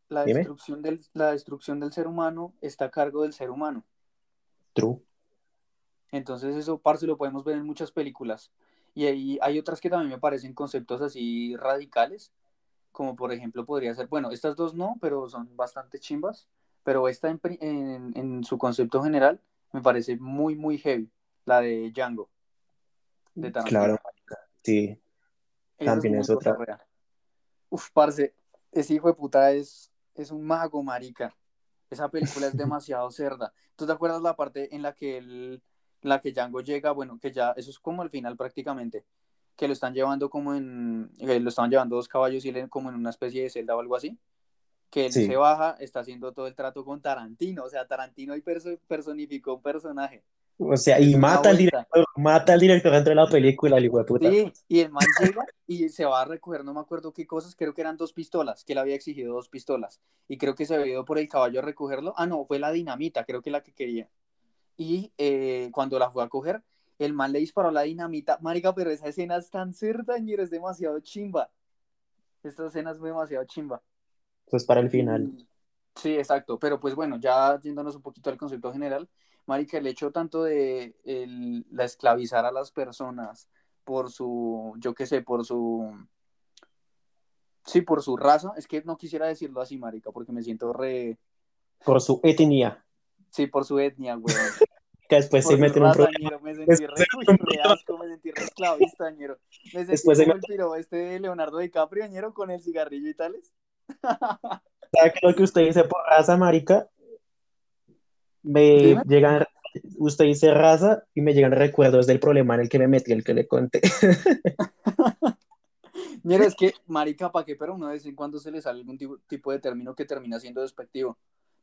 La Dime. destrucción, del, la destrucción del ser humano está a cargo del ser humano. true, Entonces eso, parce, lo podemos ver en muchas películas. Y ahí hay otras que también me parecen conceptos así radicales, como por ejemplo podría ser, bueno, estas dos no, pero son bastante chimbas, pero esta en, en- en su concepto general me parece muy, muy heavy, la de Django, de Tarantino. claro, sí, Esa también es otra. Uf, parce, ese hijo de puta es, es un mago, marica. Esa película es [laughs] demasiado cerda. ¿Tú te acuerdas la parte en la que él, en la que Django llega? Bueno, que ya, eso es como el final prácticamente. Que lo están llevando como en, que lo estaban llevando dos caballos y él como en una especie de celda o algo así. Que él Sí. se baja, está haciendo todo el trato con Tarantino. O sea, Tarantino ahí perso- personificó un personaje. O sea, y mata al director, mata al director dentro de la película, el hijo de puta. Sí, y el man llega y se va a recoger, no me acuerdo qué cosas, creo que eran dos pistolas, que él había exigido dos pistolas. Y creo que se había ido por el caballo a recogerlo. Ah, no, fue la dinamita, creo que la que quería. Y eh, cuando la fue a coger, el man le disparó la dinamita. Marica, pero esa escena es tan cerda, ñero, es demasiado chimba. Esta escena es demasiado chimba. Eso es para el final. Sí, exacto. Pero pues bueno, ya yéndonos un poquito al concepto general, Marica, el hecho tanto de el- la esclavizar a las personas por su, yo qué sé, por su, sí, por su raza, es que no quisiera decirlo así, Marica, porque me siento re, Por su etnia. sí, por su etnia, weón. [laughs] Que después Por se su mete en un problema. me sentí re, Después- uy, re asco, me sentí re esclavista, ñero. Me sentí Después se como el piro este de Leonardo DiCaprio, ñero, con el cigarrillo y tales. ¿Sabe qué es lo que usted dice por raza, marica? Me Dime. llegan, usted dice raza y me llegan recuerdos del problema en el que me metí, el que le conté. [laughs] Mira, es que, marica, ¿pa' qué? Pero uno de vez en cuando se le sale algún tipo, tipo de término que termina siendo despectivo.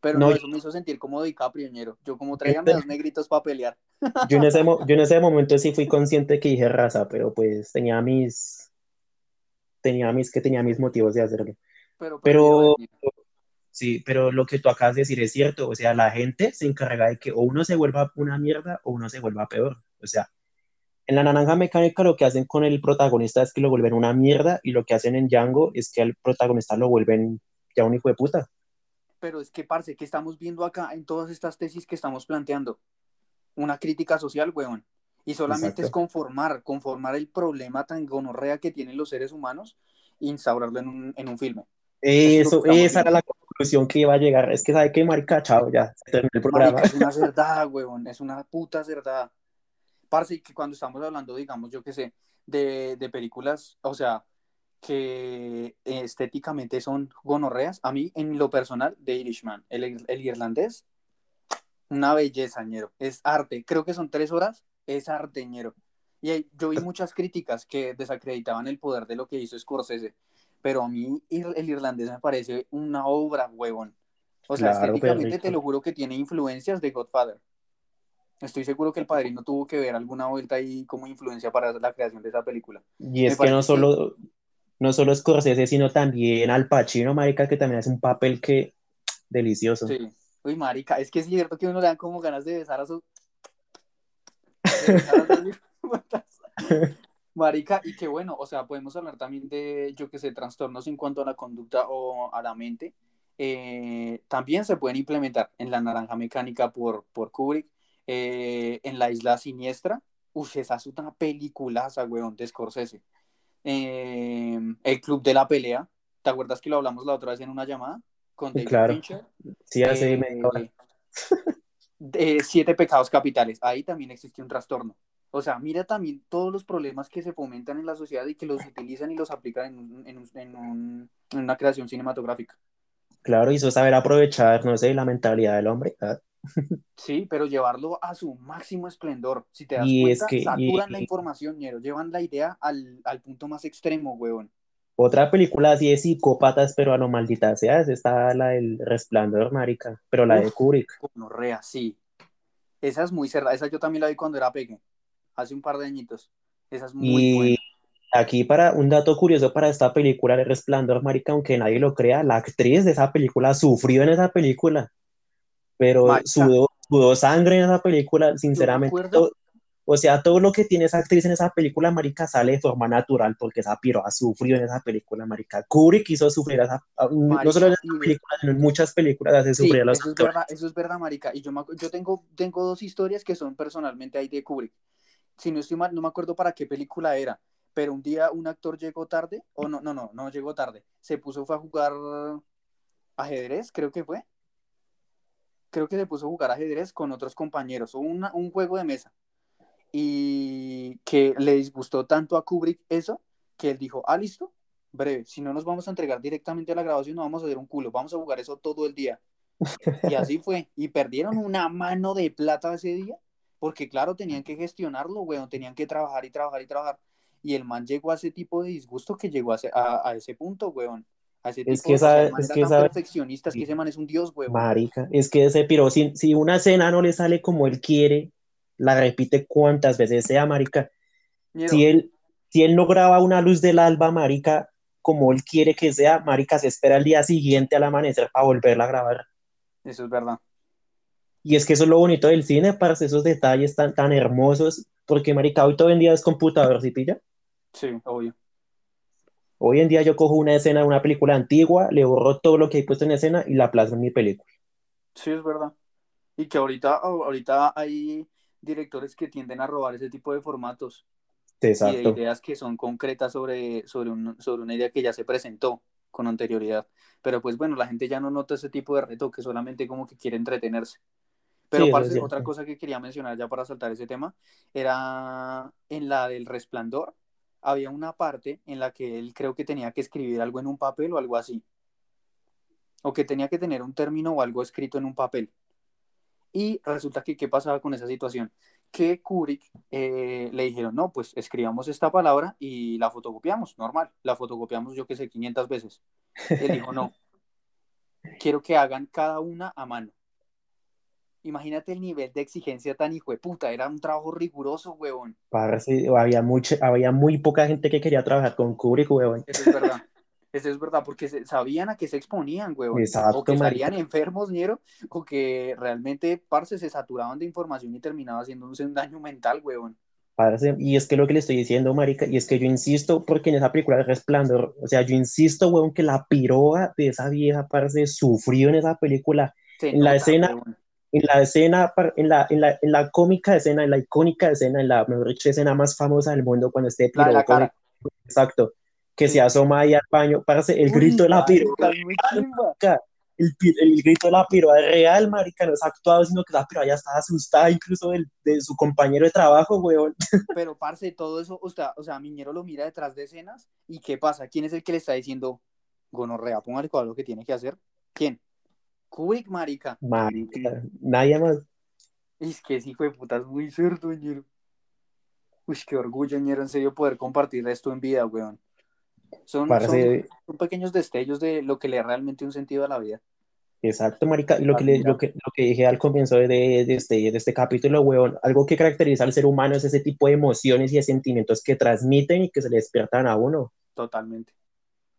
Pero no, eso me hizo sentir como DiCaprio, ñero. Yo como tráigame dos negritos para pelear. Yo en, ese, [laughs] yo en ese momento sí fui consciente que dije raza, pero pues tenía mis... Tenía mis, que tenía mis motivos de hacerlo. Pero, pero sí, pero lo que tú acabas de decir es cierto. O sea, la gente se encarga de que o uno se vuelva una mierda o uno se vuelva peor. O sea, en la naranja mecánica lo que hacen con el protagonista es que lo vuelven una mierda y lo que hacen en Django es que al protagonista lo vuelven ya un hijo de puta pero es que, parce, que estamos viendo acá en todas estas tesis que estamos planteando? Una crítica social, weón. Y solamente es conformar, conformar el problema tan gonorrea que tienen los seres humanos e instaurarlo en un, en un filme. Eso, esa era la conclusión que iba a llegar. Es que sabe que marica, chao, ya se terminó el programa. es una verdad, weón, es una puta verdad. Parce, que cuando estamos hablando, digamos, yo qué sé, de, de películas, o sea, que estéticamente son gonorreas. A mí, en lo personal, de Irishman, el, el irlandés, una belleza, ñero. Es arte. Creo que son tres horas, es arte, ñero. Y yo vi muchas críticas que desacreditaban el poder de lo que hizo Scorsese, pero a mí el irlandés me parece una obra, huevón. O sea, estéticamente te lo juro que tiene influencias de Godfather. Estoy seguro que el padrino tuvo que ver alguna vuelta ahí como influencia para la creación de esa película. Y es que no solo, no solo Scorsese, sino también Al Pacino, marica, que también hace un papel que [tsk] delicioso. Sí. Uy, marica, es que es cierto que uno le dan como ganas de besar a su... [laughs] marica, y que bueno, o sea, podemos hablar también de, yo que sé, trastornos en cuanto a la conducta o a la mente. Eh, también se pueden implementar en La Naranja Mecánica por, por Kubrick, eh, en La Isla Siniestra. Uy, esa es una peliculaza, weón, de Scorsese. Em, el Club de la Pelea. ¿Te acuerdas que lo hablamos la otra vez en una llamada? Con David claro. Fincher. Sí, hace eh, de Siete pecados capitales. Ahí también existe un trastorno. O sea, mira también todos los problemas que se fomentan en la sociedad y que los utilizan y los aplican en, en, una creación cinematográfica. Claro, y eso saber aprovechar, no sé, la mentalidad del hombre. Sí, pero llevarlo a su máximo esplendor. Si te das cuenta, saturan la información, ñero. Llevan la idea al, punto más extremo, weón. Otra película así de psicópatas, pero a lo maldita sea, está la del Resplandor, marica, pero la de Kubrick. rea, sí. Esa es muy cerrada, esa yo también la vi cuando era pequeño, hace un par de añitos. Esa es muy buena. Aquí para un dato curioso para esta película de Resplandor, marica, aunque nadie lo crea, la actriz de esa película sufrió en esa película pero sudó, sudó, sangre en esa película, sinceramente. o sea, todo lo que tiene esa actriz en esa película, marica, sale de forma natural, porque esa ha sufrido en esa película, marica. Kubrick quiso sufrir, esa, no solo en esa película, sino en muchas películas hace sufrir a los eso es, verdad, eso es verdad, marica. Y yo, yo tengo, tengo dos historias que son personalmente ahí de Kubrick. Si no estoy mal, no me acuerdo para qué película era, pero un día un actor llegó tarde, o no, no, no, no llegó tarde, se puso fue a jugar ajedrez, creo que fue, creo que se puso a jugar ajedrez con otros compañeros, o un juego de mesa, y que le disgustó tanto a Kubrick eso, que él dijo, ah, listo, breve, si no nos vamos a entregar directamente a la grabación, no vamos a hacer un culo, vamos a jugar eso todo el día. Y así [laughs] fue, y perdieron una mano de plata ese día, porque claro, tenían que gestionarlo, weón, tenían que trabajar y trabajar y trabajar. Y el man llegó a ese tipo de disgusto que llegó a, a, a ese punto, weón es que esa, es que esa, perfeccionista, es que ese man es un dios, huevo. Marica, es que ese piro, si, si una escena no le sale como él quiere, la repite cuantas veces sea, marica. Si él, si él no graba una luz del alba, marica, como él quiere que sea, marica, se espera el día siguiente al amanecer para volverla a grabar. Eso es verdad. Y es que eso es lo bonito del cine, para esos detalles tan, tan hermosos, porque, marica, hoy todo en día es computador, ¿sí pilla? Sí, obvio. Hoy en día yo cojo una escena de una película antigua, le borro todo lo que he puesto en escena y la plasmo en mi película. Sí, es verdad. Y que ahorita, ahorita hay directores que tienden a robar ese tipo de formatos. Exacto. Y de ideas que son concretas sobre, sobre, sobre una idea que ya se presentó con anterioridad. Pero pues bueno, la gente ya no nota ese tipo de reto, que solamente como que quiere entretenerse. Pero otra cosa que quería mencionar ya para saltar ese tema era en la del resplandor había una parte en la que él creo que tenía que escribir algo en un papel o algo así. O que tenía que tener un término o algo escrito en un papel. Y resulta que, ¿qué pasaba con esa situación? Que Kubrick eh, le dijeron, no, pues escribamos esta palabra y la fotocopiamos, normal. La fotocopiamos, yo que sé, 500 veces. Él dijo, no. [laughs] quiero que hagan cada una a mano. Imagínate el nivel de exigencia tan hijo de puta, era un trabajo riguroso, huevón. Parce, había, mucha, había muy poca gente que quería trabajar con Kubrick, huevón. Eso es verdad. Eso es verdad, porque sabían a qué se exponían, huevón. Exacto, o que marica. salían enfermos, ñero, o que realmente, parce, se saturaban de información y terminaba haciéndose un daño mental, huevón. Parce, y es que lo que le estoy diciendo, marica, y es que yo insisto, porque en esa película de Resplandor, o sea, yo insisto, huevón, que la piroa de esa vieja, parce, sufrió en esa película. Se En la escena, huevón. En la escena, en la, en la, en la cómica escena, en la icónica escena, en la, mejor dicho, escena más famosa del mundo, cuando este de la cara. exacto, que Sí. se asoma ahí al baño, parce, el Uy, grito de la marica, el, el grito de la piroa es real, marica, no es actuado, sino que la piroa ya estaba asustada incluso del- de su compañero de trabajo, weón. [laughs] Pero, parce, todo eso, o sea, o sea, Miñero lo mira detrás de escenas y ¿qué pasa? ¿Quién es el que le está diciendo, gonorrea, póngale cuidado lo que tiene que hacer? ¿Quién? Kubrick, marica. Marica, nadie más. Es que ese hijo de puta es muy cerdo, ñero. Uy, qué orgullo, ñero, en serio, poder compartir esto en vida, weón. Son, son, son pequeños destellos de lo que le da realmente un sentido a la vida. exacto, marica, y lo que, le- lo que, lo que dije al comienzo de, de este, de este capítulo, weón, algo que caracteriza al ser humano es ese tipo de emociones y de sentimientos que transmiten y que se le despiertan a uno. Totalmente.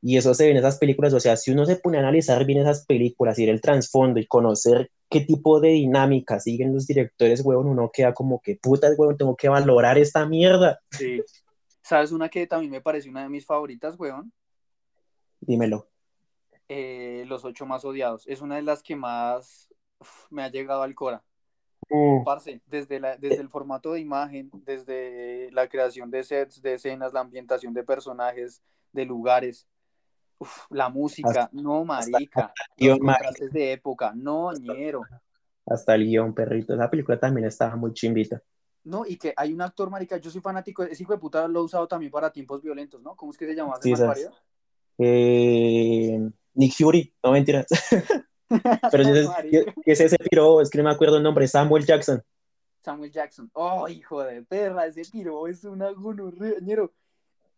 Y eso se ve en esas películas, o sea, si uno se pone a analizar bien esas películas y ver el trasfondo y conocer qué tipo de dinámica siguen los directores, weón, uno queda como que putas, weón, tengo que valorar esta mierda. Sí. ¿Sabes una que también me parece una de mis favoritas, weón? Dímelo. Eh, Los ocho más odiados. Es una de las que más uf, me ha llegado al cora. Mm, Parce, desde, la, desde el formato de imagen, desde la creación de sets, de escenas, la ambientación de personajes, de lugares, uf, la música, no, marica, guion, los marica. contrastes de época, no, ñero. hasta el guion, perrito. Esa película también estaba muy chimbita. No, y que hay un actor, marica, yo soy fanático, ese hijo de puta lo he usado también para tiempos violentos, ¿no? ¿Cómo es que se llama Sí? Eh, Nick Fury, no mentiras. [laughs] [laughs] Pero ese, ese, ese piro, es que no me acuerdo el nombre, Samuel Jackson. Samuel Jackson. Oh, hijo de perra, ese piro es una gonorrea, ñero.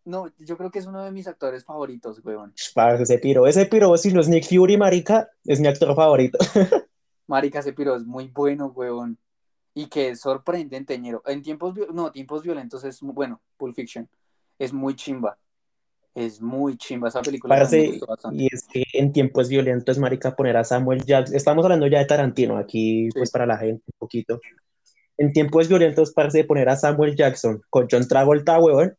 No, yo creo que es uno de mis actores favoritos, weón. Parce, ese piro, ese piro, si no es Nick Fury, marica, es mi actor favorito. [laughs] Marica, ese piro es muy bueno, weón. Y que es sorprendente, ñero. En tiempos, no, tiempos violentos es muy bueno, Pulp Fiction. Es muy chimba. Es muy chimba esa película. Parce, y es que en tiempos violentos, marica, poner a Samuel Jackson, estamos hablando ya de Tarantino, aquí, Sí. pues para la gente, un poquito. En tiempos violentos, parce, poner a Samuel Jackson con John Travolta, weón,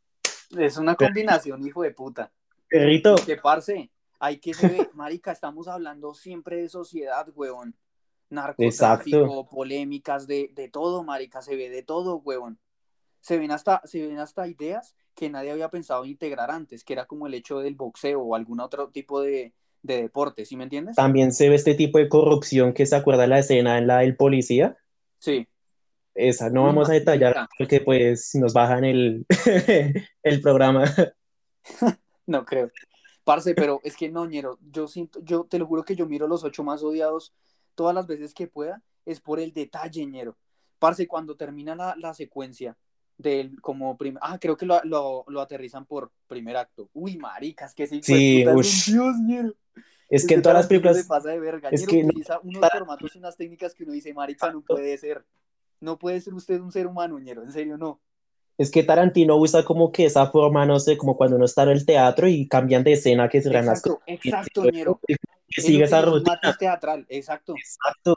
Es una combinación, hijo de puta. perrito, Que parce, hay que se ve, [laughs] marica, estamos hablando siempre de sociedad, weón. Narcotráfico, Exacto. polémicas, de, de todo, marica, se ve de todo, weón. Se ven hasta, se ven hasta ideas que nadie había pensado integrar antes, que era como el hecho del boxeo o algún otro tipo de, de deporte, ¿sí me entiendes? también se ve este tipo de corrupción que se acuerda la escena en la del policía. Sí. Esa no vamos a detallar porque pues nos bajan el, [laughs] el programa. [laughs] No creo. Parce, pero es que no, ñero, yo siento, yo te lo juro que yo miro los ocho más odiados todas las veces que pueda, es por el detalle, ñero. Parce, cuando termina la, la secuencia del como primer, ah, creo que lo, lo, lo aterrizan por primer acto. Uy, maricas, que Sí, puta es un dios, ñero. Es que en todas las películas, se pasa de verga, es ñero, que no- utiliza unos formatos y unas técnicas que uno dice, marica, no puede ser. No puede ser usted un ser humano, ñero, en serio, no. es que Tarantino usa como que esa forma, no sé, como cuando uno está en el teatro y cambian de escena que se Exacto, exacto, ñero. que sigue esa rutina. matiz teatral, exacto. Exacto.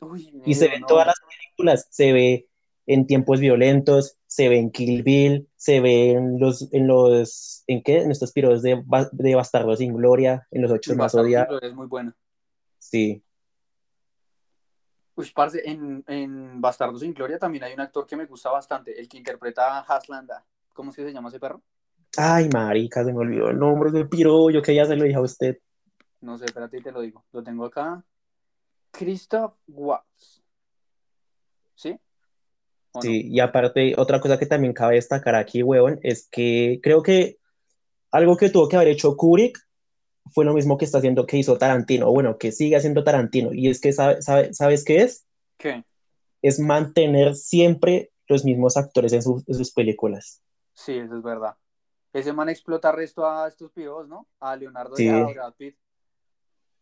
Uy, Y se ñero, ve en no. todas las películas, se ve en tiempos violentos, se ve en Kill Bill, se ve en los, en los, ¿en qué? En estos piros de, de Bastardo sin Gloria, en los ocho más Bastardos odiados. Es muy buena. Sí, Uy, parce, en, en Bastardos sin Gloria también hay un actor que me gusta bastante, el que interpreta a Haslanda. ¿Cómo es que se llama ese perro? Ay, marica, se me olvidó el nombre del piro, yo que ya se lo dije a usted. No sé, espérate y te lo digo. Lo tengo acá. Christoph Waltz. ¿Sí? Sí, y aparte, otra cosa que también cabe destacar aquí, huevón, es que creo que algo que tuvo que haber hecho Kubrick fue lo mismo que está haciendo, que hizo Tarantino, o bueno, que sigue haciendo Tarantino, y es que, sabe, sabe- ¿sabes qué es? ¿Qué? Es mantener siempre los mismos actores en, su- en sus películas. Sí, eso es verdad. Ese man explota resto a estos pibos, ¿no? A Leonardo Sí. y a Brad Pitt.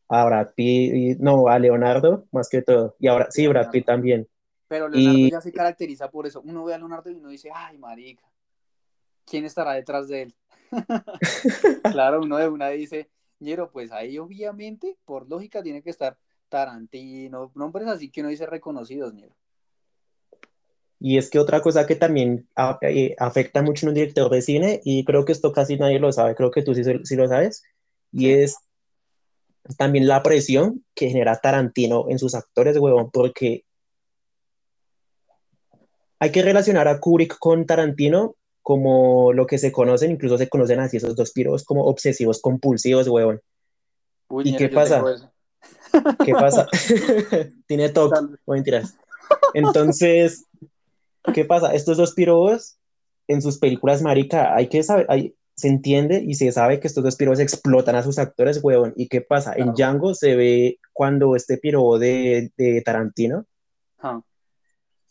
a Brad Pitt, no, a Leonardo más que todo. Y ahora, Sí, Brad Pitt también. Pero Leonardo Y, ya se caracteriza por eso. Uno ve a Leonardo y uno dice, ay, marica, ¿quién estará detrás de él? [laughs] Claro, uno de una dice, ñero, pues ahí obviamente, por lógica, tiene que estar Tarantino, nombres así que uno dice reconocidos, ñero. y es que otra cosa que también a- eh, afecta mucho en un director de cine, y creo que esto casi nadie lo sabe, creo que tú sí, sí lo sabes, y es también la presión que genera Tarantino en sus actores, huevón, porque hay que relacionar a Kubrick con Tarantino como lo que se conocen, incluso se conocen así esos dos piros como obsesivos compulsivos, huevón. Uy, ¿Y qué pasa? ¿Qué [laughs] pasa? [laughs] Tiene Tal- no mentiras. Entonces, ¿qué pasa? Estos dos pirobos en sus películas, marica, hay que saber, hay, se entiende y se sabe que estos dos pirobos explotan a sus actores, huevón. ¿Y qué pasa? En. Django se ve cuando este pirobo de, de Tarantino.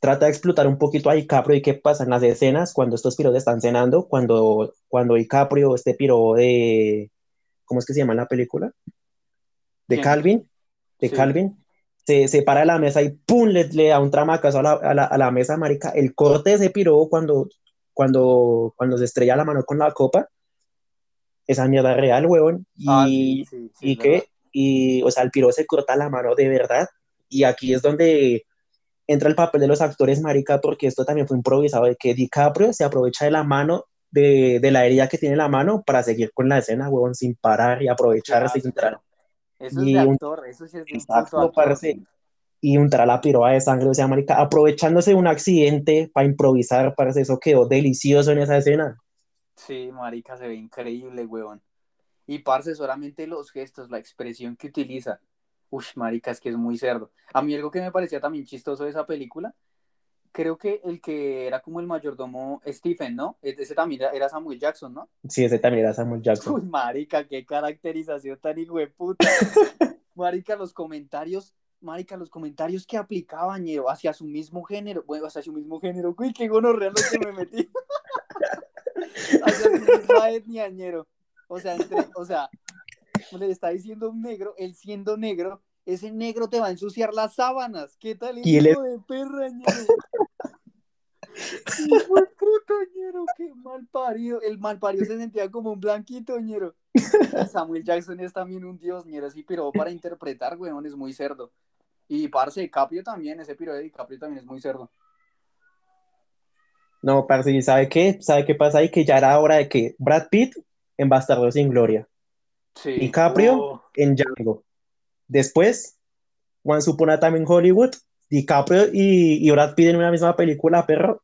Trata de explotar un poquito a DiCaprio y qué pasa en las escenas cuando estos piros están cenando, cuando, cuando DiCaprio, este piro de, ¿cómo es que se llama la película? De. Calvin, de Sí. Calvin, se, se para de la mesa y ¡pum! le, le da un tramacazo a la, a la, a la mesa, marica. El corte de ese piro cuando, cuando, cuando se estrella la mano con la copa, esa mierda real, huevón. Ah, sí, Y, sí, y que, y, o sea, el piro se corta la mano de verdad. Y aquí es donde entra el papel de los actores, marica, porque esto también fue improvisado, de que DiCaprio se aprovecha de la mano, de, de la herida que tiene en la mano para seguir con la escena, huevón, sin parar y aprovecharse y entrar. Eso es de Y un, actor, eso sí es de exacto, actor. parce, y la piroa de sangre, o sea, marica, aprovechándose de un accidente para improvisar, parce, eso quedó delicioso en esa escena. Sí, marica, se ve increíble, huevón. Y parce, solamente los gestos, la expresión que utiliza. Uy, marica, es que es muy cerdo. A mí algo que me parecía también chistoso de esa película, creo que el que era como el mayordomo Stephen, ¿no? E- Ese también era- Samuel Jackson, ¿no? Sí, ese también era Samuel Jackson. Uy, marica, qué caracterización tan hijo de puta. [laughs] Marica, los comentarios, marica, los comentarios que aplicaba ñero hacia su mismo género, bueno, hacia su mismo género, uy, qué gonorrea lo que me metí. [laughs] hacia su misma etnia, ñero. O sea, entre, o sea, le está diciendo un negro, él siendo negro, ese negro te va a ensuciar las sábanas. ¿Qué tal el hijo de perra, ñero? Hijo de puta, ñero, qué mal parido. El mal parido se sentía como un blanquito, ñero. Samuel Jackson es también un dios, ñero, sí, pero para interpretar, weón, es muy cerdo. Y parce, DiCaprio también, ese piro de DiCaprio también es muy cerdo. No, parce, ¿y sabe qué? ¿Sabe qué pasa ahí? Que ya era hora de que Brad Pitt en Bastardo sin Gloria, Sí. DiCaprio en Django. Después, Once Upon a Time in Hollywood, DiCaprio y, y Brad Pitt en una misma película, perro.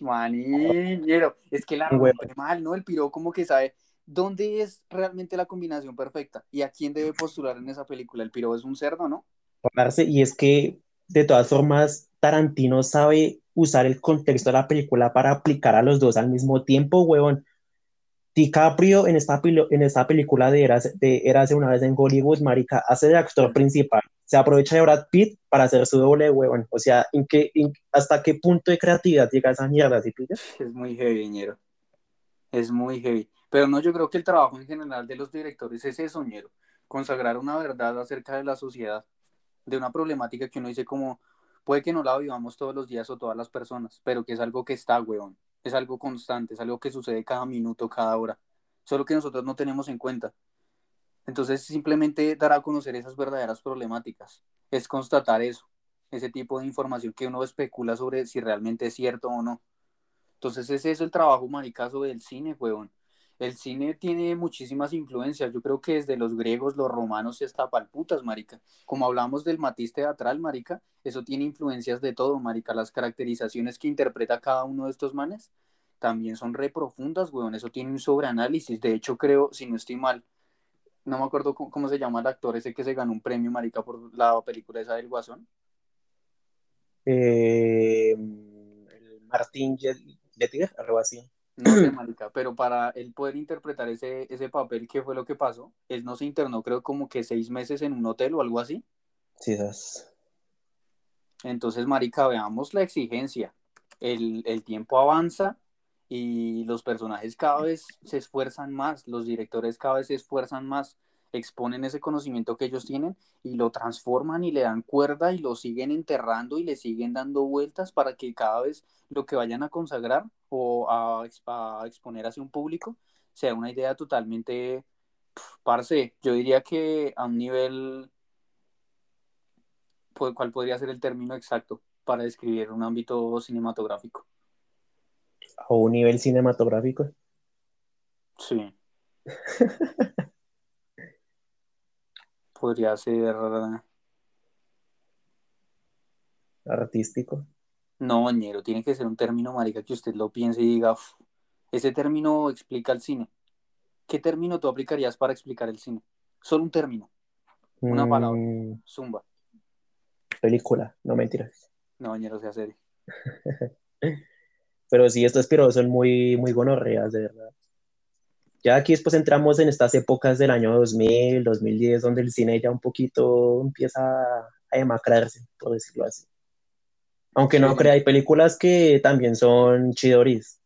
Maniñero, es que la rompe mal, ¿no? El piro como que sabe dónde es realmente la combinación perfecta y a quién debe postular en esa película. El piro es un cerdo, ¿no? Y es que de todas formas Tarantino sabe usar el contexto de la película para aplicar a los dos al mismo tiempo, huevón. DiCaprio en esta, en esta película de Eras, de una vez en Hollywood, marica, hace de actor principal. Se aprovecha de Brad Pitt para hacer su doble, huevón. O sea, ¿en qué, ¿hasta qué punto de creatividad llega esa mierda? ¿sí? Es muy heavy, ñero. Es muy heavy. Pero no, yo creo que el trabajo en general de los directores es eso, ñero. Consagrar una verdad acerca de la sociedad, de una problemática que uno dice como, puede que no la vivamos todos los días o todas las personas, pero que es algo que está, weón. Es algo constante, es algo que sucede cada minuto, cada hora. Solo que nosotros no tenemos en cuenta. Entonces, simplemente dar a conocer esas verdaderas problemáticas. Es constatar eso, ese tipo de información que uno especula sobre si realmente es cierto o no. Entonces es el trabajo maricazo del cine, weón. El cine tiene muchísimas influencias. Yo creo que desde los griegos, los romanos y hasta palputas, marica. Como hablamos del matiz teatral, marica, eso tiene influencias de todo, marica. Las caracterizaciones que interpreta cada uno de estos manes también son re profundas, weón. Eso tiene un sobreanálisis. De hecho, creo, si no estoy mal, no me acuerdo cómo, se llama el actor ese que se ganó un premio, marica, por la película esa del Guasón. Eh, Martín Letiger, algo así. No sé, [clears throat] marica, pero para él poder interpretar ese, ese papel, ¿qué fue lo que pasó? Él no se internó, creo, como que seis meses en un hotel o algo así. Sí, esas. Entonces, marica, veamos la exigencia. El, el tiempo avanza y los personajes cada vez se esfuerzan más, los directores cada vez se esfuerzan más. Exponen ese conocimiento que ellos tienen y lo transforman y le dan cuerda y lo siguen enterrando y le siguen dando vueltas para que cada vez lo que vayan a consagrar o a, exponer hacia un público sea una idea totalmente, parce, yo diría que a un nivel, ¿cuál podría ser el término exacto para describir un ámbito cinematográfico? A un nivel cinematográfico. Sí. [laughs] Podría ser. Artístico. No, ñero, tiene que ser un término, marica, que usted lo piense y diga, ese término explica el cine. ¿Qué término tú aplicarías para explicar el cine? Solo un término. Una palabra. Mm. Zumba. Película, no mentiras. No, ñero, sea serio. [laughs] Pero sí, estos piros son muy, muy gonorreas, de verdad. Ya aquí después entramos en estas épocas del año 2000, 2010, donde el cine ya un poquito empieza a demacrarse, por decirlo así. Aunque no crea, hay películas que también son chidoris.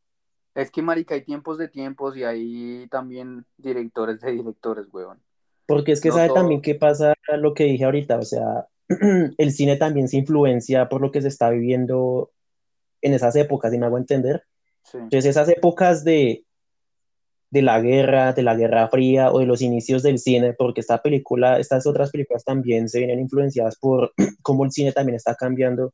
Es que, marica, hay tiempos de tiempos y hay también directores de directores, weón. Porque es que sabe también qué pasa lo que dije ahorita, o sea, [clears throat] el cine también se influencia por lo que se está viviendo en esas épocas, si me hago entender. Entonces, esas épocas de de la guerra, de la Guerra Fría o de los inicios del cine, porque esta película, estas otras películas también se vienen influenciadas por [clears throat] cómo el cine también está cambiando.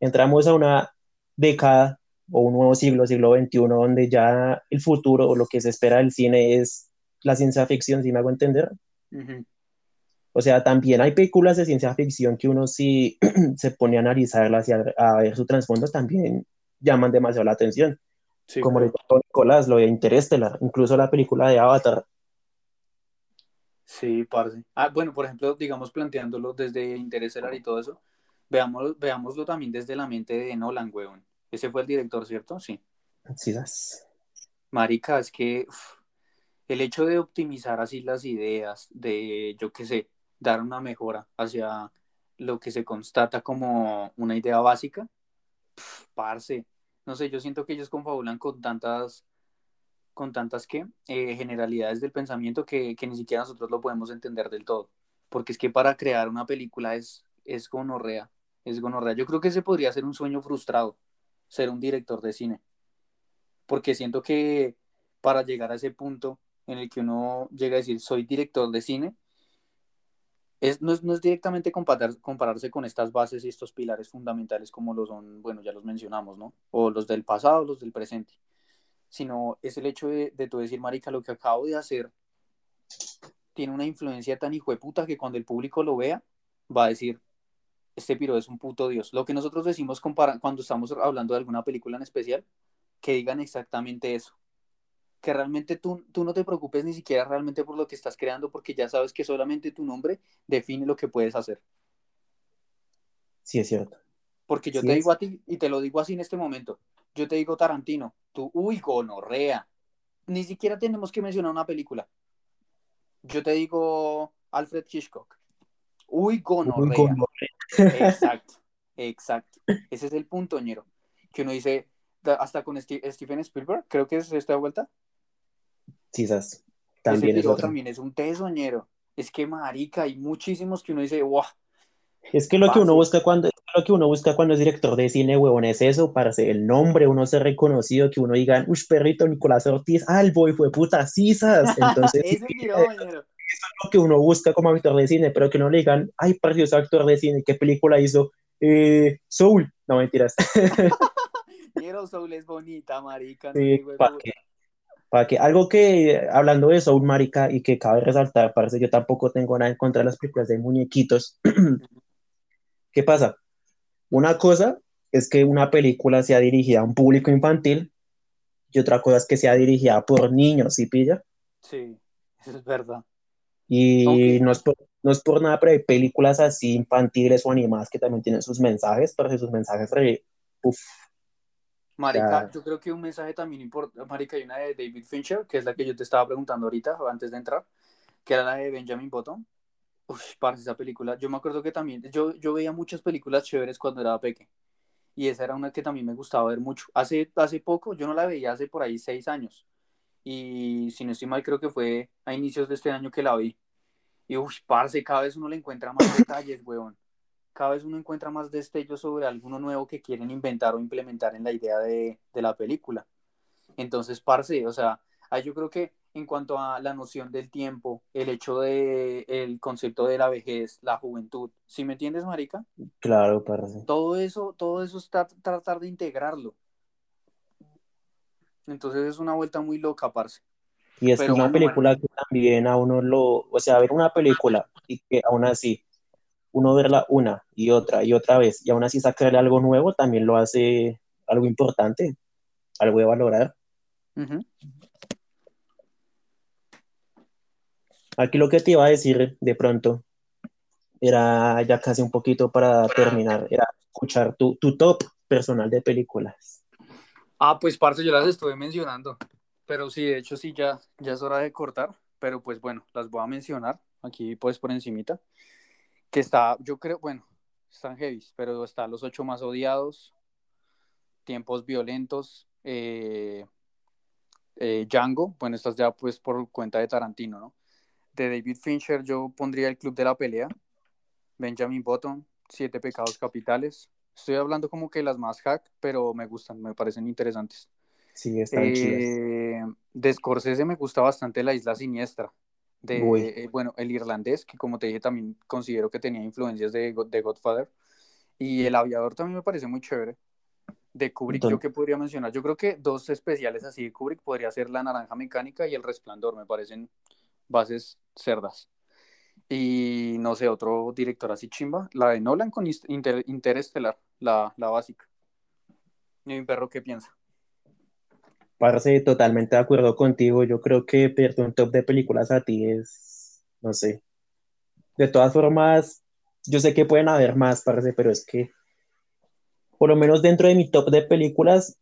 Entramos a una década o un nuevo siglo, siglo XXI, donde ya el futuro o lo que se espera del cine es la ciencia ficción, si me hago entender. O sea, también hay películas de ciencia ficción que uno sí [clears throat] se pone a analizarlas y a, a ver su trasfondo, también llaman demasiado la atención como le dijo Nicolás, lo de Interestelar, incluso la película de Avatar. Sí, parce. Ah, bueno, por ejemplo, digamos planteándolo desde Interestelar y todo eso, veámoslo, veámoslo también desde la mente de Nolan, weón. Ese fue el director, ¿cierto? Sí. Sí, das. Marica, es que el hecho de optimizar así las ideas, de, yo qué sé, dar una mejora hacia lo que se constata como una idea básica, parce, no sé, yo siento que ellos confabulan con tantas, con tantas que eh, generalidades del pensamiento que, ni siquiera nosotros lo podemos entender del todo. Porque es que para crear una película es, es gonorrea, es gonorrea. Yo creo que ese podría ser un sueño frustrado, ser un director de cine. Porque siento que para llegar a ese punto en el que uno llega a decir soy director de cine, es, no, es, directamente compararse con estas bases y estos pilares fundamentales como lo son, bueno, ya los mencionamos, ¿no? O los del pasado, los del presente, sino es el hecho de, de tú decir, marica, lo que acabo de hacer tiene una influencia tan hijo de puta que cuando el público lo vea, va a decir, este piro es un puto dios. Lo que nosotros decimos cuando estamos hablando de alguna película en especial, que digan exactamente eso que realmente tú, tú no te preocupes ni siquiera realmente por lo que estás creando, porque ya sabes que solamente tu nombre define lo que puedes hacer. Sí, es cierto. Porque yo te digo a ti, y te lo digo así en este momento, yo te digo Tarantino, tú, uy, gonorrea. Ni siquiera tenemos que mencionar una película. Yo te digo Alfred Hitchcock. Uy, gonorrea. [laughs] Exacto, exacto. Ese es el punto, ñero. Que uno dice, hasta con Steven Spielberg, creo que es esta vuelta. Quizás. También es también es un tesoñero. Es que marica, hay muchísimos que uno dice, wow. Es que lo que uno busca cuando lo que uno busca cuando es director de cine, huevón, es eso, para ser el nombre, uno ser reconocido, que uno diga, uy, perrito, Nicolás Ortiz, ah, el boy fue puta, cisas. [laughs] Entonces, eso es lo que uno busca como actor de cine, pero que no le digan, ay, precioso actor de cine, ¿qué película hizo? Eh, Soul, no mentiras. [laughs] [laughs] Quiero Soul es bonita, marica. Sí, ¿para qué? Para que algo que, hablando de Soul Marica, y que cabe resaltar, parece que yo tampoco tengo nada en contra de las películas de muñequitos. [clears throat] ¿Qué pasa? Una cosa es que una película sea dirigida a un público infantil y otra cosa es que sea dirigida por niños, ¿sí pilla? Sí, eso es verdad. Y no, es por, no es por nada, pero hay películas así infantiles o animadas que también tienen sus mensajes, pero sus mensajes re, Marica, yo creo que un mensaje también importante, Marica, hay una de David Fincher, que es la que yo te estaba preguntando ahorita, antes de entrar, que era la de Benjamin Button. Uf, parce, esa película, yo me acuerdo que también, yo, yo veía muchas películas chéveres cuando era pequeño, y esa era una que también me gustaba ver mucho. Hace, hace poco, yo no la veía hace por ahí seis años, y si no estoy mal, creo que fue a inicios de este año que la vi. Y uff, parce, cada vez uno le encuentra más [coughs] detalles, weón. Cada vez uno encuentra más destellos sobre alguno nuevo que quieren inventar o implementar en la idea de, de la película. Entonces, parce, o sea, yo creo que en cuanto a la noción del tiempo, el hecho de el concepto de la vejez, la juventud, ¿sí me entiendes, marica? Claro, parce. Todo eso, todo eso está tratar de integrarlo. Entonces es una vuelta muy loca, parce. Y es una película que también a uno lo, o sea, ver una película y que aún así uno verla una y otra y otra vez y aún así sacarle algo nuevo también lo hace algo importante, algo de valorar. Aquí lo que te iba a decir de pronto era ya casi un poquito para terminar, era escuchar tu, tu top personal de películas. Ah, pues parce, yo las estuve mencionando, pero sí, de hecho sí, ya, ya es hora de cortar, pero pues bueno, las voy a mencionar aquí pues por encimita, que está, yo creo, bueno, están heavy, pero está Los Ocho Más Odiados, Tiempos Violentos, eh, eh, Django, bueno, estas ya pues por cuenta de Tarantino, ¿no? De David Fincher yo pondría El Club de la Pelea, Benjamin Button, Siete Pecados Capitales, Estoy hablando como que las más hack, pero me gustan, me parecen interesantes. Sí, están eh, De Scorsese me gusta bastante La Isla Siniestra. De, eh, bueno, el irlandés, que como te dije también considero que tenía influencias de, de Godfather. Y El Aviador también me parece muy chévere. De Kubrick, yo que podría mencionar. Yo creo que dos especiales así de Kubrick podría ser La Naranja Mecánica y El Resplandor. Me parecen bases cerdas. Y no sé, otro director así chimba. La de Nolan con Interestelar la, básica. ¿Y mi perro qué piensa? Parece totalmente de acuerdo contigo. Yo creo que perder un top de películas a ti es, no sé. De todas formas, yo sé que pueden haber más, parece, pero es que, por lo menos dentro de mi top de películas,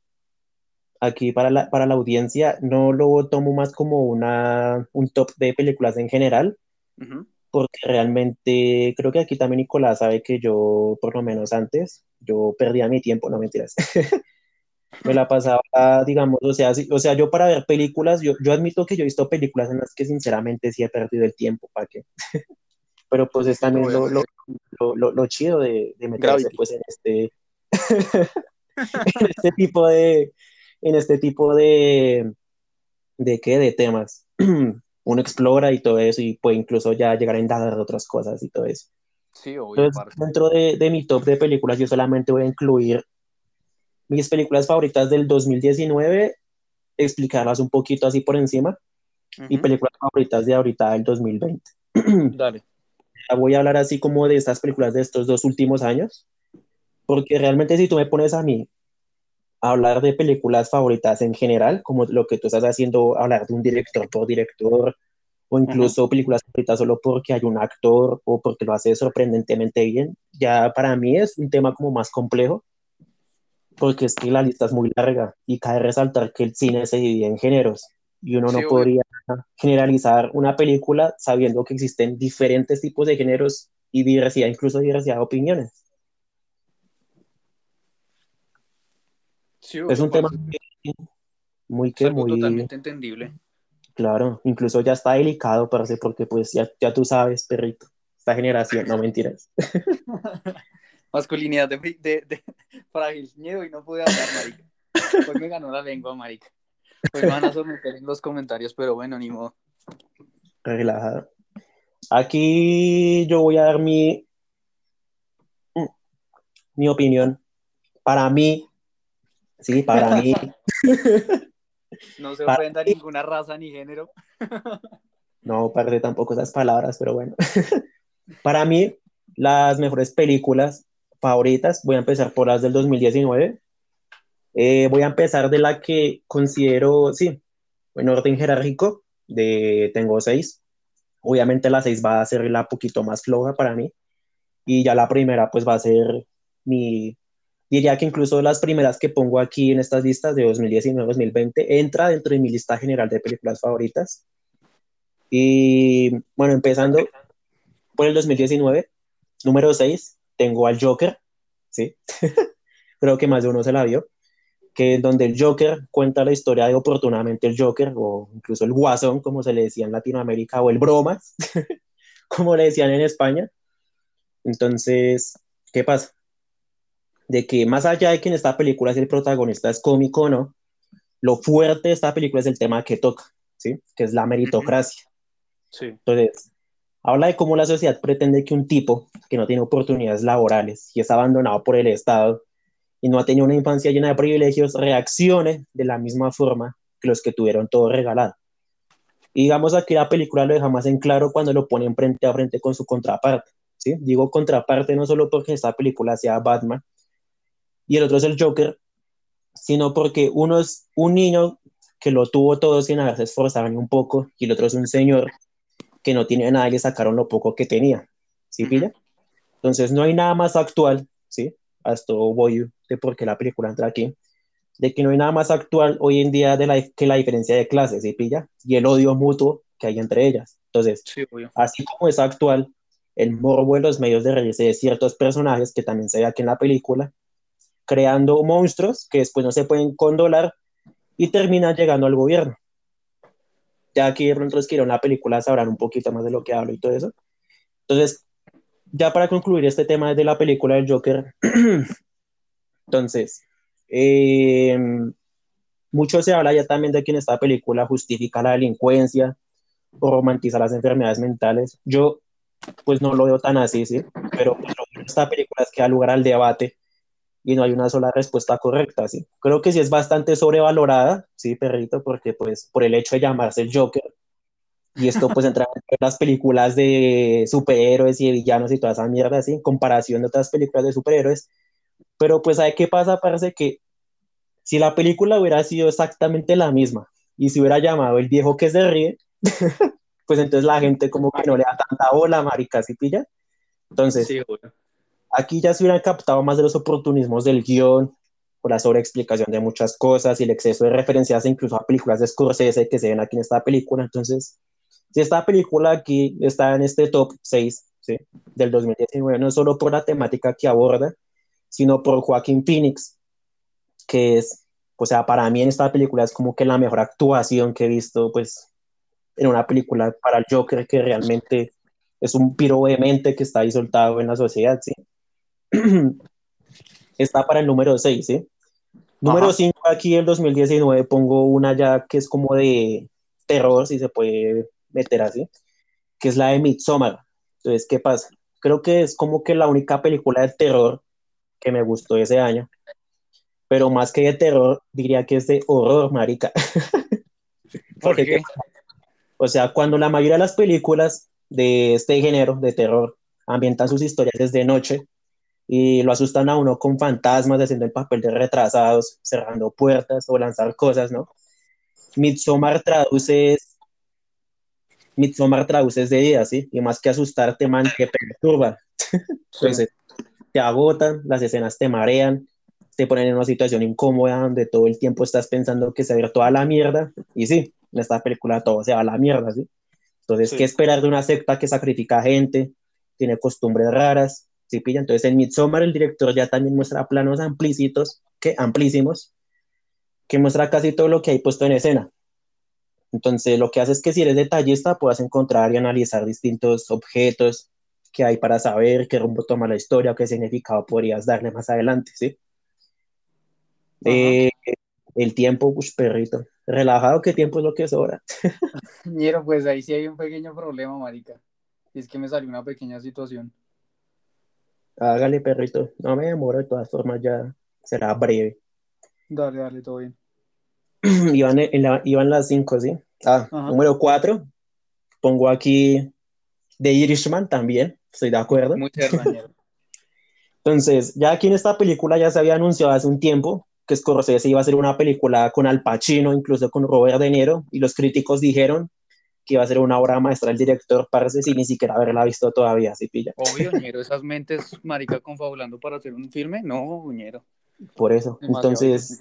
aquí para la, para la audiencia, no lo tomo más como una, un top de películas en general, porque realmente creo que aquí también Nicolás sabe que yo, por lo menos antes, yo perdía mi tiempo, no mentiras. [laughs] me la pasaba, digamos, o sea, o sea, yo para ver películas, yo, yo admito que yo he visto películas en las que sinceramente sí he perdido el tiempo, ¿para qué? [laughs] Pero pues es también lo, lo, lo, lo, chido de, de meterse pues en este, [laughs] en este tipo de, en este tipo de, de qué, de temas. [clears throat] Uno explora y todo eso y puede incluso ya llegar a indagar otras cosas y todo eso. Sí, obvio, dentro de, de, mi top de películas, yo solamente voy a incluir mis películas favoritas del 2019, explicarlas un poquito así por encima, y películas favoritas de ahorita del 2020. [clears throat] Dale. Voy a hablar así como de estas películas de estos dos últimos años, porque realmente si tú me pones a mí a hablar de películas favoritas en general, como lo que tú estás haciendo, hablar de un director por director, o incluso películas favoritas solo porque hay un actor o porque lo hace sorprendentemente bien. Ya para mí es un tema como más complejo, porque es que la lista es muy larga y cabe resaltar que el cine se divide en géneros y uno no podría generalizar una película sabiendo que existen diferentes tipos de géneros y diversidad, incluso diversidad de opiniones. es un tema muy que muy totalmente entendible. Claro, incluso ya está delicado, parece, porque pues ya, ya tú sabes, perrito, esta generación, no mentiras. [laughs] Masculinidad de, de, de [laughs] frágil, miedo y no pude hablar, marica. Hoy me ganó la lengua, marica. Hoy me van a someter en los comentarios, pero bueno, ni modo. Relajado. Aquí yo voy a dar mi, mi opinión. Para mí, sí, para mí. [laughs] No se ofenda ninguna raza ni género. [laughs] No, parte tampoco esas palabras, pero bueno. Para mí, las mejores películas favoritas, voy a empezar por las del 2019. Eh, voy a empezar de la que considero, sí, en orden jerárquico, de tengo seis. Obviamente la seis va a ser la poquito más floja para mí. Y ya la primera, pues va a ser mi diría que incluso las primeras que pongo aquí en estas listas de 2019-2020 entra dentro de mi lista general de películas favoritas. Y bueno, empezando por el 2019, número 6, tengo al Joker, ¿sí? [laughs] Creo que más de uno se la vio, que donde el Joker cuenta la historia de oportunamente el Joker, o incluso el Guasón, como se le decía en Latinoamérica, o el Bromas, [laughs] como le decían en España. Entonces, ¿qué pasa? De que más allá de que en esta película si el protagonista es cómico o no, lo fuerte de esta película es el tema que toca, ¿sí? Que es la meritocracia. Sí. Entonces, habla de cómo la sociedad pretende que un tipo que no tiene oportunidades laborales y es abandonado por el Estado y no ha tenido una infancia llena de privilegios reaccione de la misma forma que los que tuvieron todo regalado. Y digamos aquí la película lo deja más en claro cuando lo ponen frente a frente con su contraparte. ¿sí? Digo contraparte no solo porque esta película sea Batman y el otro es el Joker, sino porque uno es un niño que lo tuvo todo sin haberse esforzado ni un poco y el otro es un señor que no tiene nada y le sacaron lo poco que tenía. ¿Sí, pilla? Entonces no hay nada más actual, ¿sí? Hasta voy de por qué la película entra aquí, de que no hay nada más actual hoy en día de la, que la diferencia de clases, ¿sí pilla? Y el odio mutuo que hay entre ellas. Entonces, así como es actual, el morbo en los medios de reírse de ciertos personajes, que también se ve aquí en la película, creando monstruos que después no se pueden condolar y terminan llegando al gobierno. Ya aquí nosotros que en la película sabrán un poquito más de lo que hablo y todo eso. Entonces, ya para concluir este tema de la película del Joker, [clears throat] entonces, eh, mucho se habla ya también de que en esta película justifica la delincuencia o romantiza las enfermedades mentales. Yo, pues no lo veo tan así, ¿sí? Pero pues, esta película es que da lugar al debate y no hay una sola respuesta correcta, ¿sí? Creo que sí es bastante sobrevalorada, ¿sí, perrito? Porque pues por el hecho de llamarse el Joker, y esto pues entra [laughs] en las películas de superhéroes y villanos y toda esa mierda, ¿sí? En comparación de otras películas de superhéroes. Pero pues, ¿sabe qué pasa? Parece que si la película hubiera sido exactamente la misma y se hubiera llamado El viejo que se ríe, [laughs] pues entonces la gente como que no le da tanta bola, marica, ¿sí pilla? Entonces, sí, bueno. Aquí ya se hubieran captado más de los oportunismos del guion, por la sobreexplicación de muchas cosas y el exceso de referencias incluso a películas de Scorsese que se ven aquí en esta película. Entonces, si esta película aquí está en este top 6 ¿sí? del 2019, no solo por la temática que aborda, sino por Joaquín Phoenix, que es, o sea, para mí en esta película es como que la mejor actuación que he visto, pues, en una película para el Joker, que realmente es un piro vehemente que está ahí soltado en la sociedad, ¿sí? [clears throat] está para el número 6, ¿sí? Número 5 aquí el 2019 pongo una ya que es como de terror, si se puede meter así, que es la de Midsommar. Entonces, ¿qué pasa? Creo que es como que la única película de terror que me gustó ese año. Pero más que de terror, diría que es de horror, marica. [laughs] ¿Por qué? O sea, cuando la mayoría de las películas de este género, de terror, ambientan sus historias desde noche y lo asustan a uno con fantasmas, haciendo el papel de retrasados, cerrando puertas o lanzar cosas, ¿no? Midsommar traduce Midsommar traduce de día, ¿sí? Y más que asustarte, man, que perturba. [laughs] Entonces, te agotan, las escenas te marean, te ponen en una situación incómoda donde todo el tiempo estás pensando que se va a ir toda la mierda. Y sí, en esta película todo se va a la mierda, ¿sí? Entonces, ¿qué esperar de una secta que sacrifica gente? Tiene costumbres raras, ¿sí pilla? Entonces, en Midsommar el director ya también muestra planos amplícitos, que, amplísimos, que muestra casi todo lo que hay puesto en escena. Entonces, lo que hace es que si eres detallista, puedas encontrar y analizar distintos objetos que hay para saber qué rumbo toma la historia o qué significado podrías darle más adelante, ¿sí? Eh, el tiempo, pues perrito. Relajado, ¿qué tiempo es lo que sobra? [laughs] Mira, pues ahí sí hay un pequeño problema, marica. Es que me salió una pequeña situación. Hágale, perrito. No me demoro, de todas formas ya será breve. Dale, dale, todo bien. [clears throat] iban, en la, iban las cinco, ¿sí? Ah, número cuatro, pongo aquí The Irishman también, estoy de acuerdo. Muy [laughs] Entonces, ya aquí en esta película ya se había anunciado hace un tiempo que Scorsese iba a hacer una película con Al Pacino, incluso con Robert De Niro, y los críticos dijeron que iba a ser una obra maestra el director, parece sin ni siquiera haberla visto todavía, ¿sí pilla? Obvio, [laughs] ñero, esas mentes, marica, confabulando para hacer un filme, no, ñero. Por eso, entonces,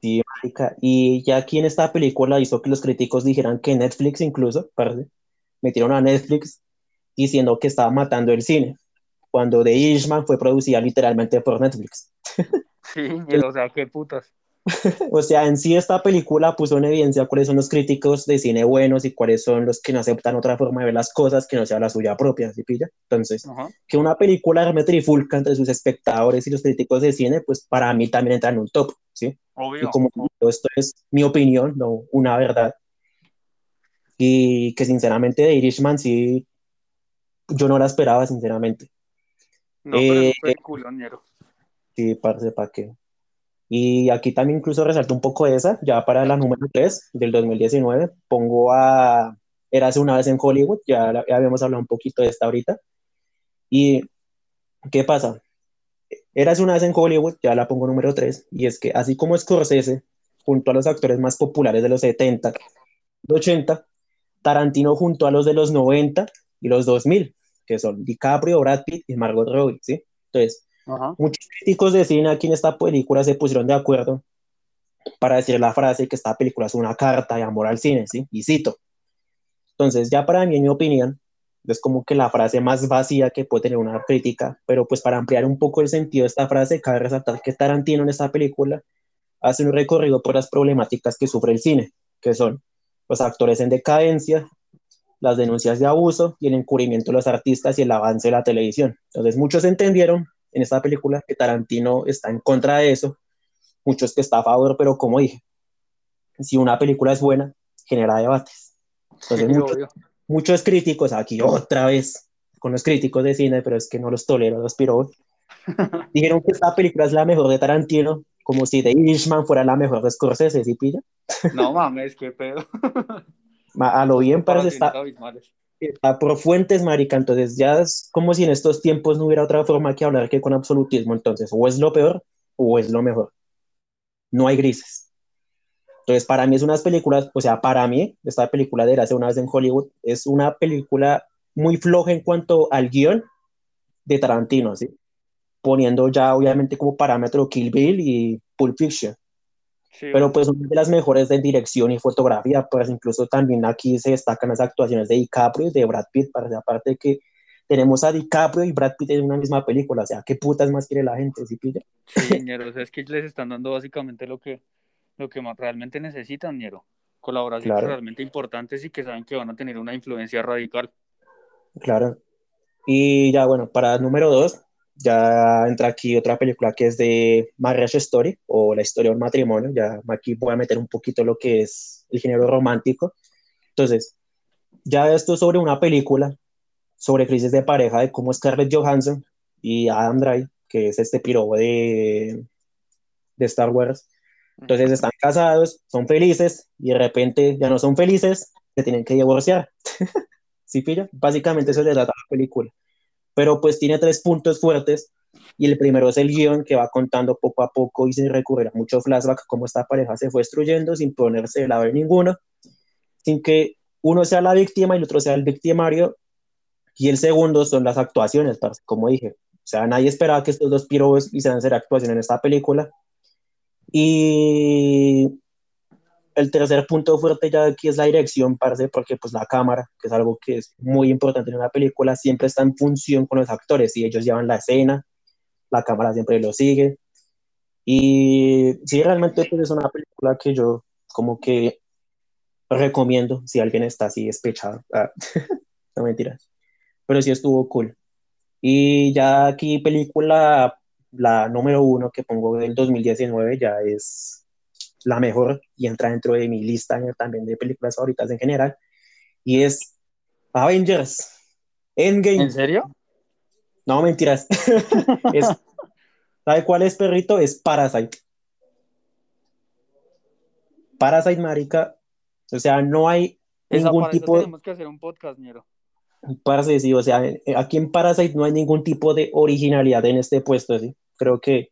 Sí, Y ya aquí en esta película hizo que los críticos dijeran que Netflix incluso, parece, metieron a Netflix diciendo que estaba matando el cine, cuando The Irishman fue producida literalmente por Netflix. [laughs] Sí, o sea, qué putas. [laughs] o sea, en sí esta película puso en evidencia cuáles son los críticos de cine buenos y cuáles son los que no aceptan otra forma de ver las cosas que no sea la suya propia, ¿sí pilla? Entonces, que una película me trifulca entre sus espectadores y los críticos de cine, pues para mí también entra en un top, ¿sí? Obvio. Y como esto es mi opinión, no una verdad. Y que sinceramente de Irishman sí, yo no la esperaba, sinceramente. No, pero Eh, es peliculón, ñero. Sí, parce, ¿para qué? Y aquí también incluso resalto un poco esa, ya para la número 3 del 2019, pongo a Érase una vez en Hollywood, ya, ya habíamos hablado un poquito de esta ahorita. ¿Y qué pasa? Érase una vez en Hollywood, ya la pongo número 3, y es que así como Scorsese, junto a los actores más populares de los 70, 80, Tarantino junto a los de los 90 y los 2000, que son DiCaprio, Brad Pitt y Margot Robbie, ¿sí? Entonces, Ajá. muchos críticos de cine aquí en esta película se pusieron de acuerdo para decir la frase que esta película es una carta de amor al cine, ¿sí? Y cito. Entonces, ya para mí, en mi opinión, es como que la frase más vacía que puede tener una crítica, pero pues para ampliar un poco el sentido de esta frase, cabe resaltar que Tarantino en esta película hace un recorrido por las problemáticas que sufre el cine, que son los actores en decadencia, las denuncias de abuso y el encubrimiento de los artistas y el avance de la televisión. Entonces, muchos entendieron en esta película que Tarantino está en contra de eso, muchos que está a favor, pero como dije, si una película es buena, genera debates. Entonces, Sí, muchos, muchos críticos, aquí otra vez con los críticos de cine, pero es que no los tolero, los piró, [laughs] dijeron que esta película es la mejor de Tarantino, como si The Irishman fuera la mejor de Scorsese, ¿sí pilla? No mames, qué pedo. [laughs] A lo bien parece está por fuentes, marica, entonces ya es como si en estos tiempos no hubiera otra forma que hablar que con absolutismo, entonces o es lo peor o es lo mejor. No hay grises. Entonces, para mí es unas películas, o sea, para mí, esta película de Hace una vez en Hollywood es una película muy floja en cuanto al guion de Tarantino, ¿sí? Poniendo ya obviamente como parámetro Kill Bill y Pulp Fiction Sí, pero pues una de las mejores de dirección y fotografía, pues incluso también aquí se destacan las actuaciones de DiCaprio y de Brad Pitt, para aparte de que tenemos a DiCaprio y Brad Pitt en una misma película, o sea, ¿qué putas más quiere la gente, ¿sí pilla? Sí, [laughs] ñero, o sea, es que les están dando básicamente lo que, lo que más realmente necesitan, ñero. Colaboraciones Claro. realmente importantes y que saben que van a tener una influencia radical. Claro. Y ya bueno, para número dos, ya entra aquí otra película que es de Marriage Story, o La historia de un matrimonio, ya aquí voy a meter un poquito lo que es el género romántico. Entonces, ya esto es sobre una película sobre crisis de pareja de cómo Scarlett Johansson y Adam Drive, que es este piro de, de Star Wars, entonces están casados, son felices y de repente ya no son felices, se tienen que divorciar. [laughs] ¿Sí pilla? Básicamente eso le trata la película. Pero pues tiene tres puntos fuertes y el primero es el guion que va contando poco a poco y sin recurrir a mucho flashback cómo esta pareja se fue destruyendo sin ponerse de lado de ninguno, sin que uno sea la víctima y el otro sea el victimario. Y el segundo son las actuaciones, como dije. O sea, nadie esperaba que estos dos piros hicieran hacer actuación en esta película. Y el tercer punto fuerte ya aquí es la dirección, parce, porque pues la cámara, que es algo que es muy importante en una película, siempre está en función con los actores y ellos llevan la escena, la cámara siempre lo sigue. Y sí, realmente pues, es una película que yo como que recomiendo si alguien está así despechado. Ah, [laughs] no mentiras. Pero sí estuvo cool. Y ya aquí película, la número uno que pongo del 2019 ya es la mejor y entra dentro de mi lista también de películas favoritas en general. Y es Avengers Endgame. ¿En serio? No, mentiras. [laughs] es, ¿Sabe cuál es, perrito? Es Parasite. Parasite, marica. O sea, no hay Esa, ningún para eso tipo tenemos que hacer un podcast, ñero. Parce, sí, o sea, aquí en Parasite no hay ningún tipo de originalidad en este puesto, ¿sí? Creo que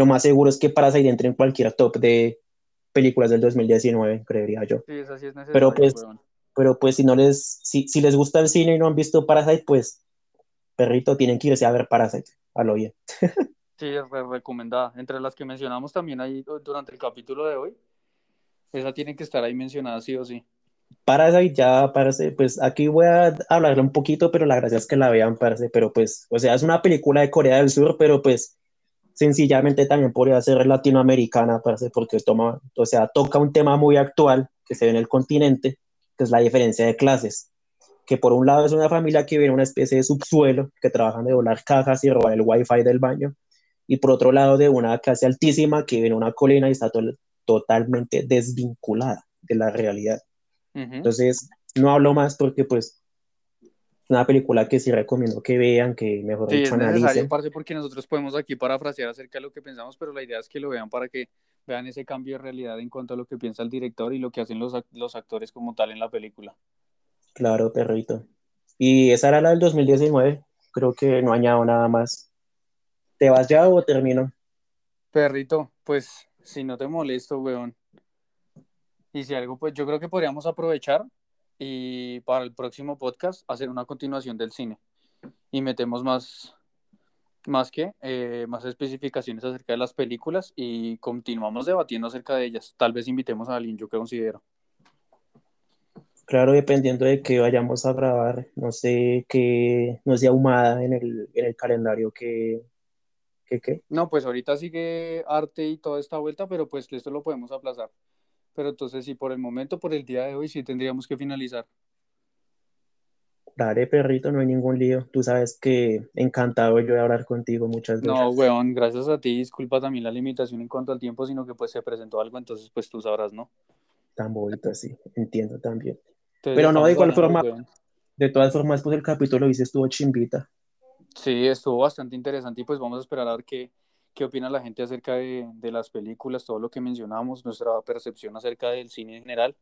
lo más seguro es que Parasite entre en cualquier top de películas del 2019, creería yo. Sí, esa sí es necesaria, Pero pues, weón. pero pues si no les, si, si les gusta el cine y no han visto Parasite, pues, perrito, tienen que irse a ver Parasite, a lo bien. [laughs] Sí, es re- recomendada. Entre las que mencionamos también ahí du- durante el capítulo de hoy, esa tiene que estar ahí mencionada sí o sí. Parasite ya, parce, pues aquí voy a hablarle un poquito, pero la gracia es que la vean, parce, pero pues, o sea, es una película de Corea del Sur, pero pues sencillamente también podría ser latinoamericana, porque toma, o sea, toca un tema muy actual que se ve en el continente, que es la diferencia de clases. Que por un lado es una familia que vive en una especie de subsuelo, que trabajan de volar cajas y robar el wifi del baño, y por otro lado de una clase altísima que vive en una colina y está totalmente desvinculada de la realidad. Entonces, no hablo más porque pues una película que sí recomiendo que vean, que mejor sí, dicho es necesario, parce, porque nosotros podemos aquí parafrasear acerca de lo que pensamos, pero la idea es que lo vean para que vean ese cambio de realidad en cuanto a lo que piensa el director y lo que hacen los, los actores como tal en la película. Claro, perrito. Y esa era la del 2019. Creo que no añado nada más. ¿Te vas ya o termino? Perrito, pues si no te molesto, weón. Y si algo, pues yo creo que podríamos aprovechar y para el próximo podcast hacer una continuación del cine y metemos más más que eh, más especificaciones acerca de las películas y continuamos debatiendo acerca de ellas. Tal vez invitemos a alguien, yo que considero. Claro, dependiendo de qué vayamos a grabar, no sé qué, no sé ahumada en el, en el calendario que, que, qué. No, pues ahorita sigue arte y toda esta vuelta, pero pues esto lo podemos aplazar. Pero entonces sí, por el momento, por el día de hoy, sí tendríamos que finalizar. Dale, perrito, no hay ningún lío. Tú sabes que encantado yo de hablar contigo muchas veces. No, weón, gracias a ti. Disculpa también la limitación en cuanto al tiempo, sino que pues se presentó algo, entonces pues tú sabrás, ¿no? Tan bonito, sí, entiendo también. Pero no, de igual forma, de todas formas, pues el capítulo dice estuvo chimbita. Sí, estuvo bastante interesante y pues vamos a esperar a ver qué, qué opina la gente acerca de, de, las películas, todo lo que mencionamos, nuestra percepción acerca del cine en general.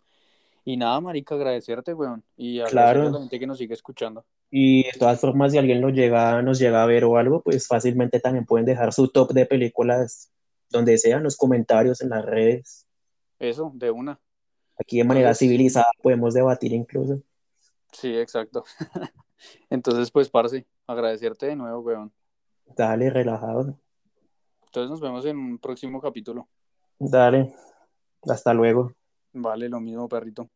Y nada, marica, agradecerte, weón. Y a la gente que nos sigue escuchando. Y de todas formas, si alguien nos llega, nos llega a ver o algo, pues fácilmente también pueden dejar su top de películas donde sean, los comentarios, en las redes. Eso, de una. Aquí de manera civilizada podemos debatir incluso. Sí, exacto. [laughs] Entonces, pues, parce, agradecerte de nuevo, weón. Dale, relajado. Entonces nos vemos en un próximo capítulo. Dale, hasta luego. Vale, lo mismo, perrito.